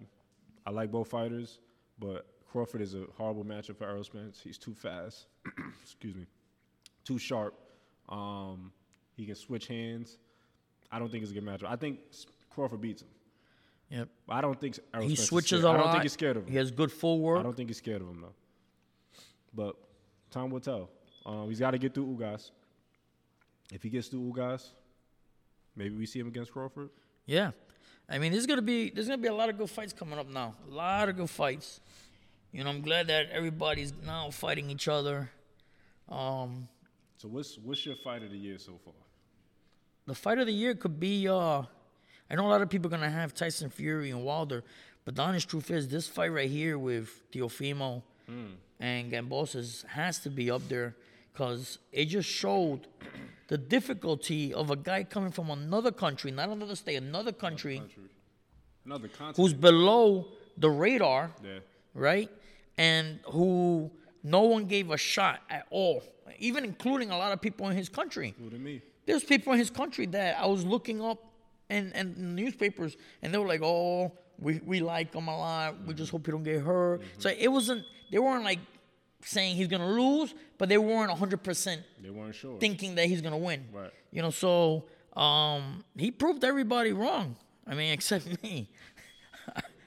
Speaker 2: I like both fighters, but Crawford is a horrible matchup for Errol Spence. He's too fast. Excuse me. Too sharp. Um, he can switch hands. I don't think it's a good matchup. I think Crawford beats him.
Speaker 1: Yep.
Speaker 2: I don't think Errol
Speaker 1: He switches
Speaker 2: scared.
Speaker 1: a
Speaker 2: I
Speaker 1: lot.
Speaker 2: I don't think he's scared of him.
Speaker 1: He has good full
Speaker 2: I don't think he's scared of him though. But time will tell. Um, he's got to get through Ugas. If he gets through Ugas, maybe we see him against Crawford.
Speaker 1: Yeah. I mean, there's gonna be there's gonna be a lot of good fights coming up now. A lot of good fights. You know, I'm glad that everybody's now fighting each other. Um,
Speaker 2: So what's what's your fight of the year so far?
Speaker 1: The fight of the year could be. Uh, I know a lot of people are gonna have Tyson Fury and Wilder, but the honest truth is, this fight right here with Teofimo and Kambosos has to be up there because it just showed the difficulty of a guy coming from another country, not another state, another country,
Speaker 2: Country. Another continent.
Speaker 1: who's below the radar,
Speaker 2: yeah.
Speaker 1: right? And who no one gave a shot at all, even including a lot of people in his country.
Speaker 2: To me?
Speaker 1: There's people in his country that I was looking up and and newspapers, and they were like, "Oh, we, we like him a lot. We just hope he don't get hurt." So it wasn't. They weren't like saying he's gonna lose, but they weren't 100 percent
Speaker 2: They weren't sure.
Speaker 1: thinking that he's gonna win.
Speaker 2: Right.
Speaker 1: You know, so um, he proved everybody wrong. I mean, except me.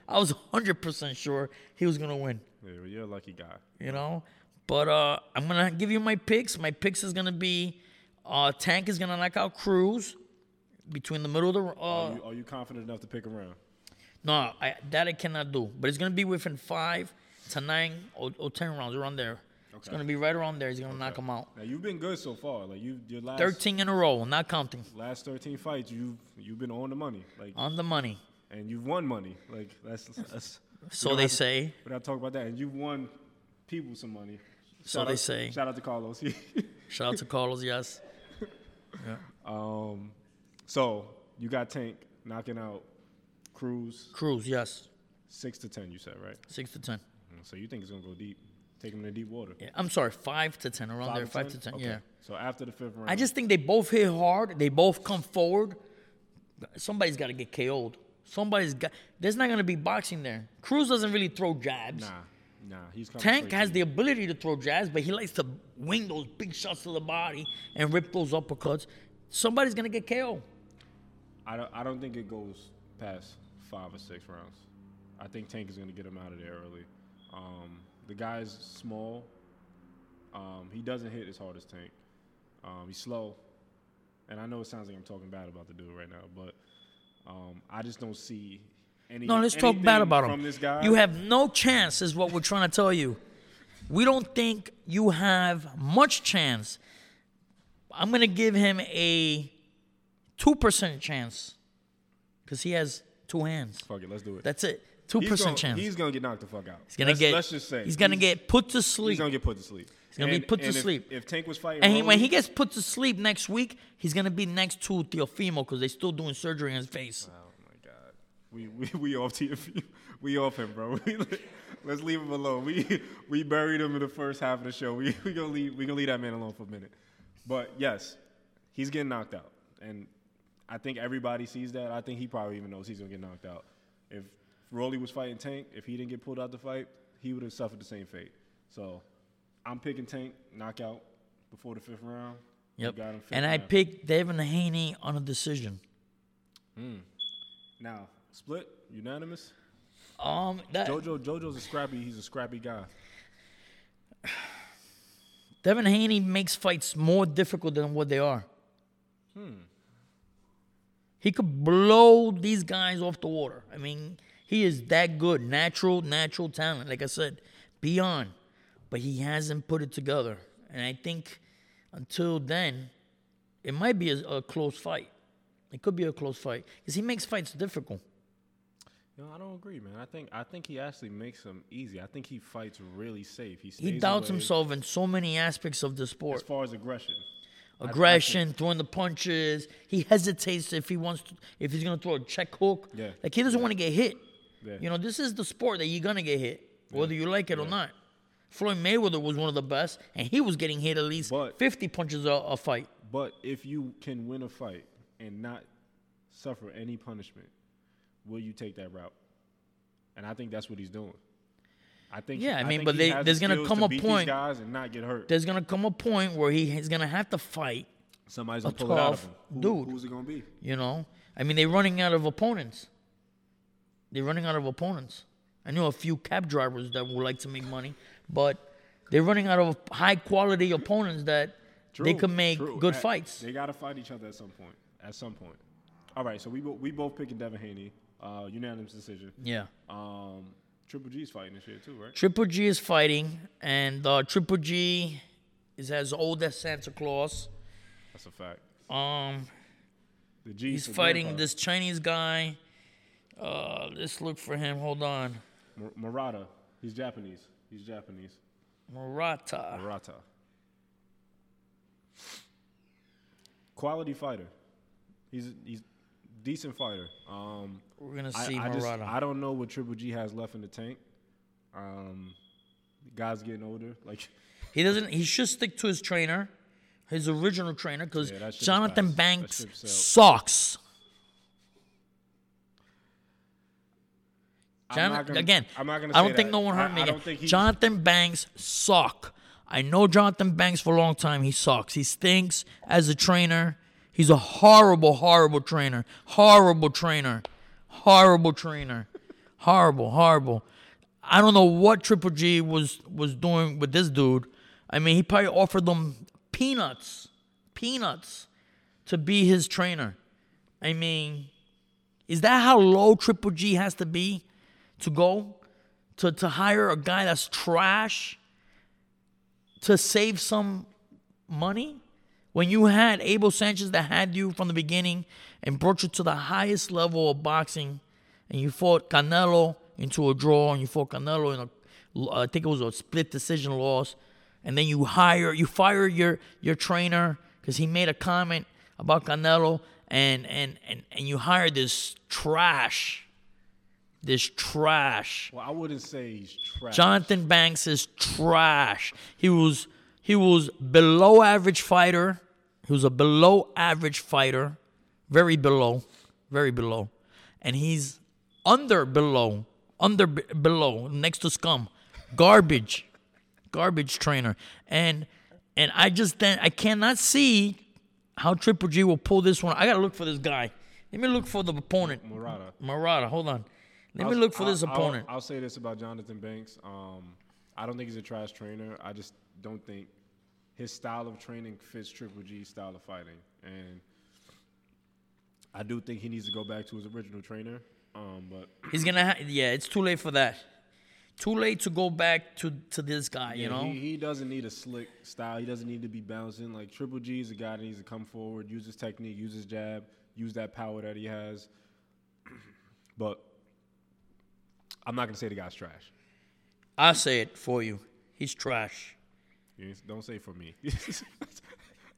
Speaker 1: I was 100 percent sure he was gonna win.
Speaker 2: Yeah, you're a lucky guy.
Speaker 1: You know, but uh, I'm gonna give you my picks. My picks is gonna be uh, Tank is gonna knock out Cruz between the middle of the. Uh,
Speaker 2: Are you, are you confident enough to pick around?
Speaker 1: no, I, that I cannot do. But it's gonna be within five to nine or, or ten rounds around there.
Speaker 2: Okay.
Speaker 1: It's gonna be right around there. He's gonna knock him out.
Speaker 2: Now you've been good so far. Like you, your last
Speaker 1: Thirteen in a row, not counting.
Speaker 2: last 13 fights, you've you've been on the money. Like
Speaker 1: On the money.
Speaker 2: and you've won money. Like that's that's.
Speaker 1: So they
Speaker 2: to-
Speaker 1: say.
Speaker 2: But I talk about that, and you've won people some money.
Speaker 1: So they
Speaker 2: out-
Speaker 1: say.
Speaker 2: Shout out to Carlos.
Speaker 1: Shout out to Carlos, yes.
Speaker 2: Um, so you got Tank knocking out Cruz
Speaker 1: Cruz, yes.
Speaker 2: six to ten. You said right.
Speaker 1: Six to ten.
Speaker 2: So you think it's gonna go deep? Take him to deep water.
Speaker 1: Yeah, I'm sorry, five to ten, around there, five to ten.
Speaker 2: Okay.
Speaker 1: Yeah.
Speaker 2: So after the fifth round,
Speaker 1: I just think they both hit hard. They both come forward. Somebody's got to get KO'd. Somebody's got. There's not going to be boxing there. Cruz doesn't really throw jabs.
Speaker 2: nah, nah. He's
Speaker 1: Tank has the ability to throw jabs, but he likes to wing those big shots to the body and rip those uppercuts. Somebody's going to get KO.
Speaker 2: I don't. I don't think it goes past five or six rounds. I think Tank is gonna get him out of there early. Um, the guy's small. Um, he doesn't hit as hard as Tank. Um, he's slow, and I know it sounds like I'm talking bad about the dude right now, but um, I just don't see any.
Speaker 1: No, let's talk bad about him.
Speaker 2: from this guy.
Speaker 1: You have no chance, is what we're trying to tell you. We don't think you have much chance. I'm going to give him a 2% chance because he has two hands.
Speaker 2: Fuck it, let's do it.
Speaker 1: That's it. 2%
Speaker 2: he's gonna,
Speaker 1: chance.
Speaker 2: He's gonna get knocked the fuck out.
Speaker 1: He's gonna
Speaker 2: let's,
Speaker 1: get.
Speaker 2: Let's just say
Speaker 1: he's gonna get put to sleep.
Speaker 2: He's gonna get put to sleep. He's
Speaker 1: gonna be put to
Speaker 2: if,
Speaker 1: sleep.
Speaker 2: If Tank was fighting,
Speaker 1: and he, when he gets put to sleep next week, he's gonna be next to Teofimo because they're still doing surgery on his face.
Speaker 2: God, we we we off TFU. We off him, bro. We, let's leave him alone. We we buried him in the first half of the show. We we gonna leave we gonna leave that man alone for a minute. But yes, he's getting knocked out, and I think everybody sees that. I think he probably even knows he's gonna get knocked out. If Rolly was fighting Tank, if he didn't get pulled out the fight, he would have suffered the same fate. So I'm picking Tank knockout before the fifth round.
Speaker 1: Yep.
Speaker 2: fifth
Speaker 1: And I
Speaker 2: round.
Speaker 1: picked Devin Haney on a decision. Hmm.
Speaker 2: now split unanimous.
Speaker 1: Um, that
Speaker 2: Jojo Jojo's a scrappy. He's a scrappy guy.
Speaker 1: Devin Haney makes fights more difficult than what they are. He could blow these guys off the water. I mean, he is that good. Natural, natural talent. Like I said, beyond. But he hasn't put it together. And I think until then, it might be a, a close fight. It could be a close fight because he makes fights difficult.
Speaker 2: No, I don't agree, man. I think I think he actually makes them easy. I think he fights really safe. He,
Speaker 1: He doubts
Speaker 2: away
Speaker 1: himself in so many aspects of the sport.
Speaker 2: as far as aggression.
Speaker 1: Aggression, throwing the punches. He hesitates if he wants to, if he's gonna throw a check hook.
Speaker 2: Yeah.
Speaker 1: Like he doesn't want to get hit.
Speaker 2: Yeah.
Speaker 1: You know, this is the sport that you're gonna get hit, whether you like it or not. Floyd Mayweather was one of the best, and he was getting hit at least
Speaker 2: But-
Speaker 1: 50 punches a, a fight.
Speaker 2: But if you can win a fight and not suffer any punishment, will you take that route? And I think that's what he's doing. I think.
Speaker 1: Yeah, I mean,
Speaker 2: think
Speaker 1: but they-
Speaker 2: has the
Speaker 1: there's gonna come
Speaker 2: to
Speaker 1: a
Speaker 2: beat
Speaker 1: point-
Speaker 2: these guys and not get hurt.
Speaker 1: There's gonna come a point where he is gonna have to fight.
Speaker 2: Somebody's
Speaker 1: a
Speaker 2: gonna pull it out of him. Who-
Speaker 1: dude.
Speaker 2: Who's it gonna be?
Speaker 1: You know, I mean, they're running out of opponents. They're running out of opponents. I know a few cab drivers that would like to make money, but they're running out of high quality opponents that they
Speaker 2: True,
Speaker 1: could make
Speaker 2: true.
Speaker 1: good
Speaker 2: At-
Speaker 1: fights.
Speaker 2: They gotta fight each other at some point. At some point. All right, so we bo- we both picking Devin Haney, uh, unanimous decision.
Speaker 1: Yeah.
Speaker 2: Um, Triple G is fighting this year too, right?
Speaker 1: Triple G is fighting, and uh, Triple G is as old as Santa Claus.
Speaker 2: That's a fact.
Speaker 1: Um,
Speaker 2: The G.
Speaker 1: he's fighting this Chinese guy. Uh, let's look for him. Hold on,
Speaker 2: Murata. He's Japanese. He's Japanese.
Speaker 1: Murata.
Speaker 2: Murata. quality fighter. He's he's decent fighter. Um,
Speaker 1: We're gonna see
Speaker 2: I just I don't know what Triple G has left in the tank. Um, guy's getting older. Like
Speaker 1: He doesn't. He should stick to his trainer, his original trainer, because
Speaker 2: Yeah, that ship is Johnathon
Speaker 1: Banks sucks.
Speaker 2: Gonna-
Speaker 1: again,
Speaker 2: I'm not gonna
Speaker 1: I don't think
Speaker 2: that.
Speaker 1: no one
Speaker 2: I-
Speaker 1: me.
Speaker 2: I
Speaker 1: again.
Speaker 2: don't think he-
Speaker 1: Johnathon Banks suck. I know Johnathon Banks for a long time. He sucks. He stinks as a trainer. He's a horrible, horrible trainer. Horrible trainer. Horrible trainer. horrible, horrible. I don't know what Triple G was was doing with this dude. I mean, he probably offered them peanuts, peanuts, to be his trainer. I mean, is that how low Triple G has to be to go to to hire a guy that's trash to save some money? When you had Abel Sanchez that had you from the beginning and brought you to the highest level of boxing, and you fought Canelo into a draw, and you fought Canelo in a, I think it was a split decision loss, and then you hire, you fire your your trainer because he made a comment about Canelo, and and and and you hire this trash, this trash.
Speaker 2: well, I wouldn't say he's trash.
Speaker 1: Johnathon Banks is trash. He was he was below average fighter. He was a below average fighter, very below, very below, and he's under below, under be- below, next to scum, garbage, garbage trainer, and and I just then I cannot see how Triple G will pull this one. I gotta look for this guy. Let me look for the opponent.
Speaker 2: Murata.
Speaker 1: Murata, hold on. Let me
Speaker 2: I'll-
Speaker 1: look for this
Speaker 2: I'll- I'll-
Speaker 1: opponent.
Speaker 2: I'll, say this about Johnathon Banks. Um, I don't think he's a trash trainer. I just don't think his style of training fits Triple G's style of fighting, and I do think he needs to go back to his original trainer. Um, but
Speaker 1: He's gonna. Ha- yeah, it's too late for that. Too late to go back to to this guy. you know.
Speaker 2: he, he doesn't need a slick style. He doesn't need to be bouncing. Like Triple G is a guy that needs to come forward, use his technique, use his jab, use that power that he has. But I'm not gonna say the guy's trash.
Speaker 1: I'll say it for you. He's trash.
Speaker 2: You don't say for me.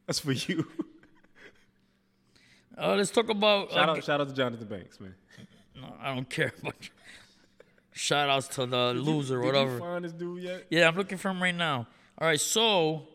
Speaker 2: That's for you.
Speaker 1: Uh, let's talk about.
Speaker 2: Shout
Speaker 1: uh,
Speaker 2: out, shout out to Johnathon Banks, man.
Speaker 1: no, I don't care about. Shout outs to the loser,
Speaker 2: Did
Speaker 1: whatever.
Speaker 2: you find this dude yet?
Speaker 1: Yeah, I'm looking for him right now. All right, so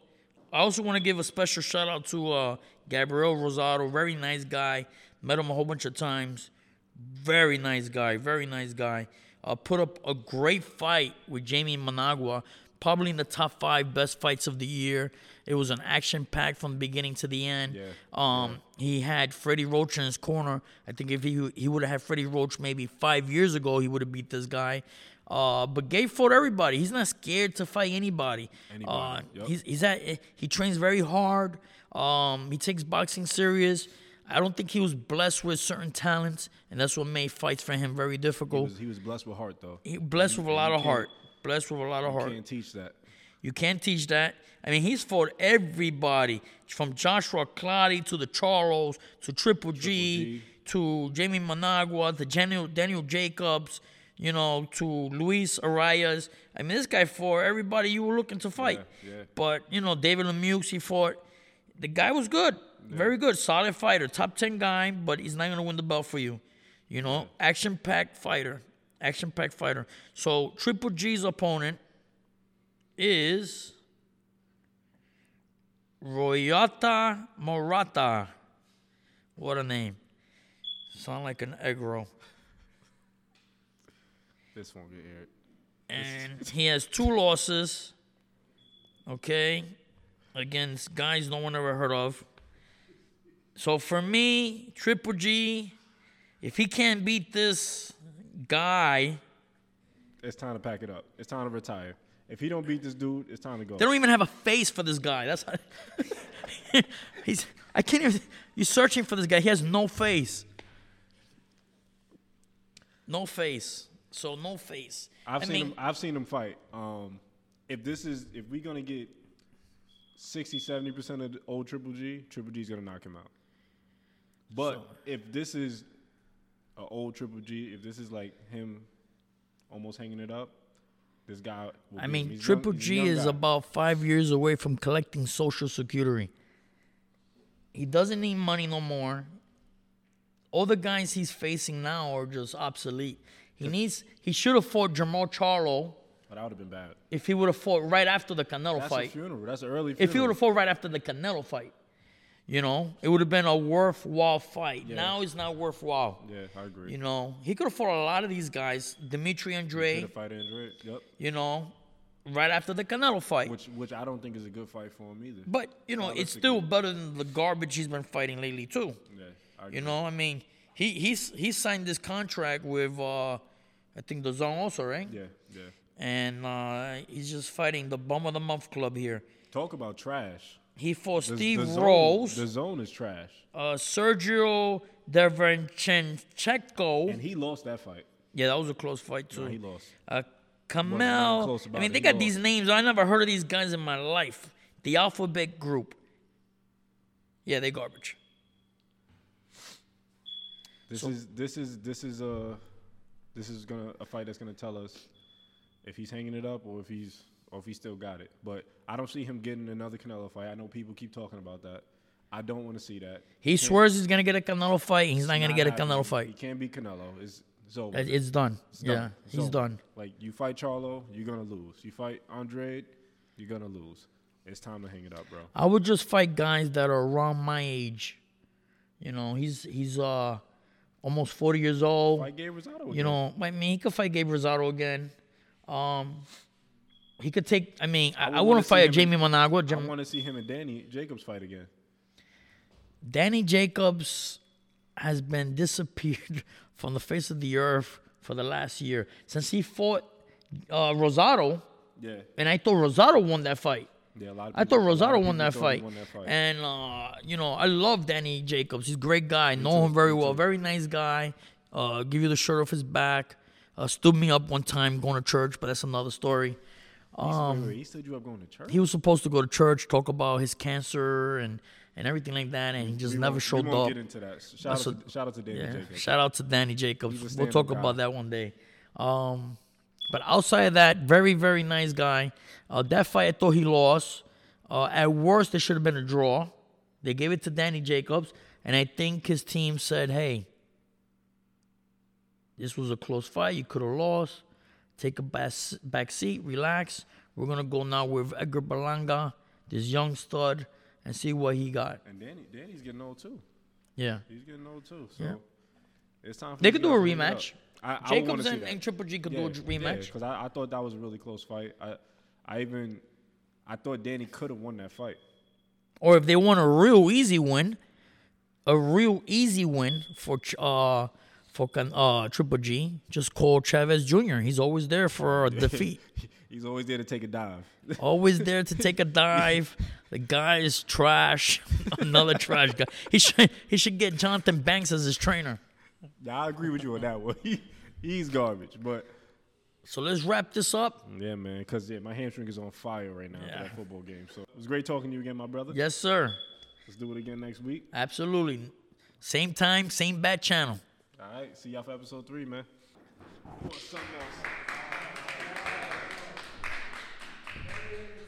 Speaker 1: I also want to give a special shout out to uh, Gabriel Rosado. Very nice guy. Met him a whole bunch of times. Very nice guy. Very nice guy. Uh, put up a great fight with Jamie Munguia. Probably in the top five best fights of the year. It was an action pack from the beginning to the end.
Speaker 2: Yeah,
Speaker 1: Um, he had Freddie Roach in his corner. I think if he he would have had Freddie Roach maybe five years ago, he would have beat this guy. Uh, but Gabe fought everybody. He's not scared to fight anybody.
Speaker 2: Anybody,
Speaker 1: Uh,
Speaker 2: yup.
Speaker 1: He's he's at he trains very hard. Um, he takes boxing serious. I don't think he was blessed with certain talents, and that's what made fights for him very
Speaker 2: He
Speaker 1: difficult.
Speaker 2: was, he was blessed with heart, though.
Speaker 1: He blessed with a lot of heart. Blessed with a lot of heart.
Speaker 2: You can't teach that.
Speaker 1: You can't teach that. I mean, he's fought everybody from Joshua Clottey to the Charles to Triple G,
Speaker 2: G.
Speaker 1: to Jamie Munguia to Daniel, Daniel Jacobs, you know, to Luis Arias. I mean, this guy fought everybody you were looking to fight.
Speaker 2: Yeah, yeah.
Speaker 1: But, you know, David Lemieux, he fought. The guy was good. Very good. Solid fighter. Top 10 guy, but he's not going to win the belt for you. You know, action packed fighter. Action packed fighter. So, Triple G's opponent is Royata Morata. What a name. Sound like an egg roll.
Speaker 2: This won't get aired.
Speaker 1: And he has two losses. Okay. Against guys no one ever heard of. So for me, Triple G, if he can't beat this guy,
Speaker 2: It's time to pack it up. It's time to retire. If he don't beat this dude, it's time to go.
Speaker 1: They don't even have a face for this guy. That's he's. I can't even. You're searching for this guy. He has no face. No face. So no face.
Speaker 2: I've
Speaker 1: I
Speaker 2: seen
Speaker 1: mean,
Speaker 2: him. I've seen him fight. Um, if this is, if we're gonna get 60, 70 percent of the old Triple G, Triple G's gonna knock him out. But if this is an old Triple G, if this is like him almost hanging it up, this guy. Will
Speaker 1: I
Speaker 2: him.
Speaker 1: mean, Triple
Speaker 2: young
Speaker 1: G is
Speaker 2: guy.
Speaker 1: about five years away from collecting Social Security. He doesn't need money no more. All the guys he's facing now are just obsolete. He needs. He should have fought Jermall Charlo
Speaker 2: But that would have been bad.
Speaker 1: if he would have fought right after the Canelo
Speaker 2: That's
Speaker 1: fight.
Speaker 2: a funeral. That's an early funeral.
Speaker 1: If he would have fought right after the Canelo fight, you know, it would have been a worthwhile fight. Now it's not worthwhile.
Speaker 2: Yeah, I agree.
Speaker 1: You know, he could have fought a lot of these guys. Dimitri Andre,
Speaker 2: Could have fight Andre. Yep.
Speaker 1: you know, right after the Canelo fight.
Speaker 2: Which which I don't think is a good fight for him either.
Speaker 1: but, you know, it's still better than the garbage he's been fighting lately, too.
Speaker 2: yeah, I agree.
Speaker 1: You know, I mean, he he's he signed this contract with, uh, I think, the Zone also, right?
Speaker 2: Yeah, yeah.
Speaker 1: And uh, he's just fighting the bum of the month club here.
Speaker 2: Talk about trash.
Speaker 1: He fought
Speaker 2: The-
Speaker 1: Steve
Speaker 2: the zone,
Speaker 1: Rose.
Speaker 2: The zone is trash,
Speaker 1: uh, Sergio Derevyanchenko.
Speaker 2: and he lost that fight.
Speaker 1: Yeah, that was a close fight too.
Speaker 2: No, he lost.
Speaker 1: Uh, Kamel. I mean, they
Speaker 2: He
Speaker 1: got
Speaker 2: lost.
Speaker 1: these names. I never heard of these guys in my life. The Alphabet Group. Yeah, they garbage.
Speaker 2: This is this is this is a this is gonna a fight that's gonna tell us if he's hanging it up or if he's or if he still got it. But I don't see him getting another Canelo fight. I know people keep talking about that. I don't want to see that.
Speaker 1: He swears he's gonna get a Canelo fight. He's not gonna get a. Canelo
Speaker 2: He
Speaker 1: fight.
Speaker 2: can't beat Canelo. It's, it's over.
Speaker 1: It's done.
Speaker 2: It's
Speaker 1: yeah.
Speaker 2: It's
Speaker 1: he's
Speaker 2: over.
Speaker 1: done.
Speaker 2: Like you fight Charlo, you're gonna lose. You fight Andre, you're gonna lose. It's time to hang it up, bro.
Speaker 1: I would just fight guys that are around my age. You know, he's he's uh almost forty years old.
Speaker 2: Fight Gabe Rosado.
Speaker 1: You know, I mean, he could fight Gabe Rosado again. Um, he could take. I mean, I,
Speaker 2: would
Speaker 1: I,
Speaker 2: wanna
Speaker 1: fight Jamie Munguia.
Speaker 2: I want to see him and Danny Jacobs fight again.
Speaker 1: Danny Jacobs has been disappeared from the face of the earth for the last year since he fought uh, Rosado,
Speaker 2: Yeah,
Speaker 1: and I thought Rosado won that fight.
Speaker 2: yeah. A lot of
Speaker 1: I thought
Speaker 2: a lot of
Speaker 1: Rosado won that, fight.
Speaker 2: won that fight.
Speaker 1: And uh, you know, I love Danny Jacobs. He's a great guy. know
Speaker 2: too,
Speaker 1: him very well.
Speaker 2: too.
Speaker 1: Very nice guy. Uh, give you the shirt off his back. Uh, stood me up one time going to church, but that's another story.
Speaker 2: He stood- wait, wait, he you up going to church.
Speaker 1: um, He was supposed to go to church, talk about his cancer and and everything like that, and he just
Speaker 2: We
Speaker 1: never showed up.
Speaker 2: Get into that. Shout out, to, shout out to David
Speaker 1: Yeah.
Speaker 2: Jacobs.
Speaker 1: Shout out to Danny Jacobs. We'll talk about that one day. Um, but outside of that, very very nice guy. Uh, that fight I thought he lost. Uh, at worst, it should have been a draw. They gave it to Danny Jacobs, and I think his team said, "Hey, this was a close fight. You could have lost. Take a back, back seat, relax. We're gonna go now with Edgar Berlanga, this young stud, and see what he got."
Speaker 2: And Danny, Danny's getting old too.
Speaker 1: Yeah.
Speaker 2: He's getting old too. So
Speaker 1: Yeah.
Speaker 2: it's time. For
Speaker 1: They could do a
Speaker 2: guys to hang it up.
Speaker 1: rematch.
Speaker 2: I, I
Speaker 1: Jacobs and, and Triple G could
Speaker 2: yeah,
Speaker 1: do a rematch.
Speaker 2: because I, I thought that was a really close fight. I I even I thought Danny could have won that fight.
Speaker 1: or if they want a real easy win, a real easy win for uh Can- uh Triple G, just call Chavez Jr. He's always there for a defeat.
Speaker 2: He's always there to take a dive.
Speaker 1: always there to take a dive. The guy is trash. Another trash guy. He should he should get Johnathon Banks as his trainer.
Speaker 2: yeah, I agree with you on that one. He, he's garbage, but
Speaker 1: So let's wrap this up.
Speaker 2: yeah, man, because yeah, my hamstring is on fire right now
Speaker 1: Yeah.
Speaker 2: for that football game. So it was great talking to you again, my brother.
Speaker 1: Yes, sir.
Speaker 2: Let's do it again next week.
Speaker 1: Absolutely. Same time, same bad channel.
Speaker 2: All right, see y'all for episode three, man. Something else?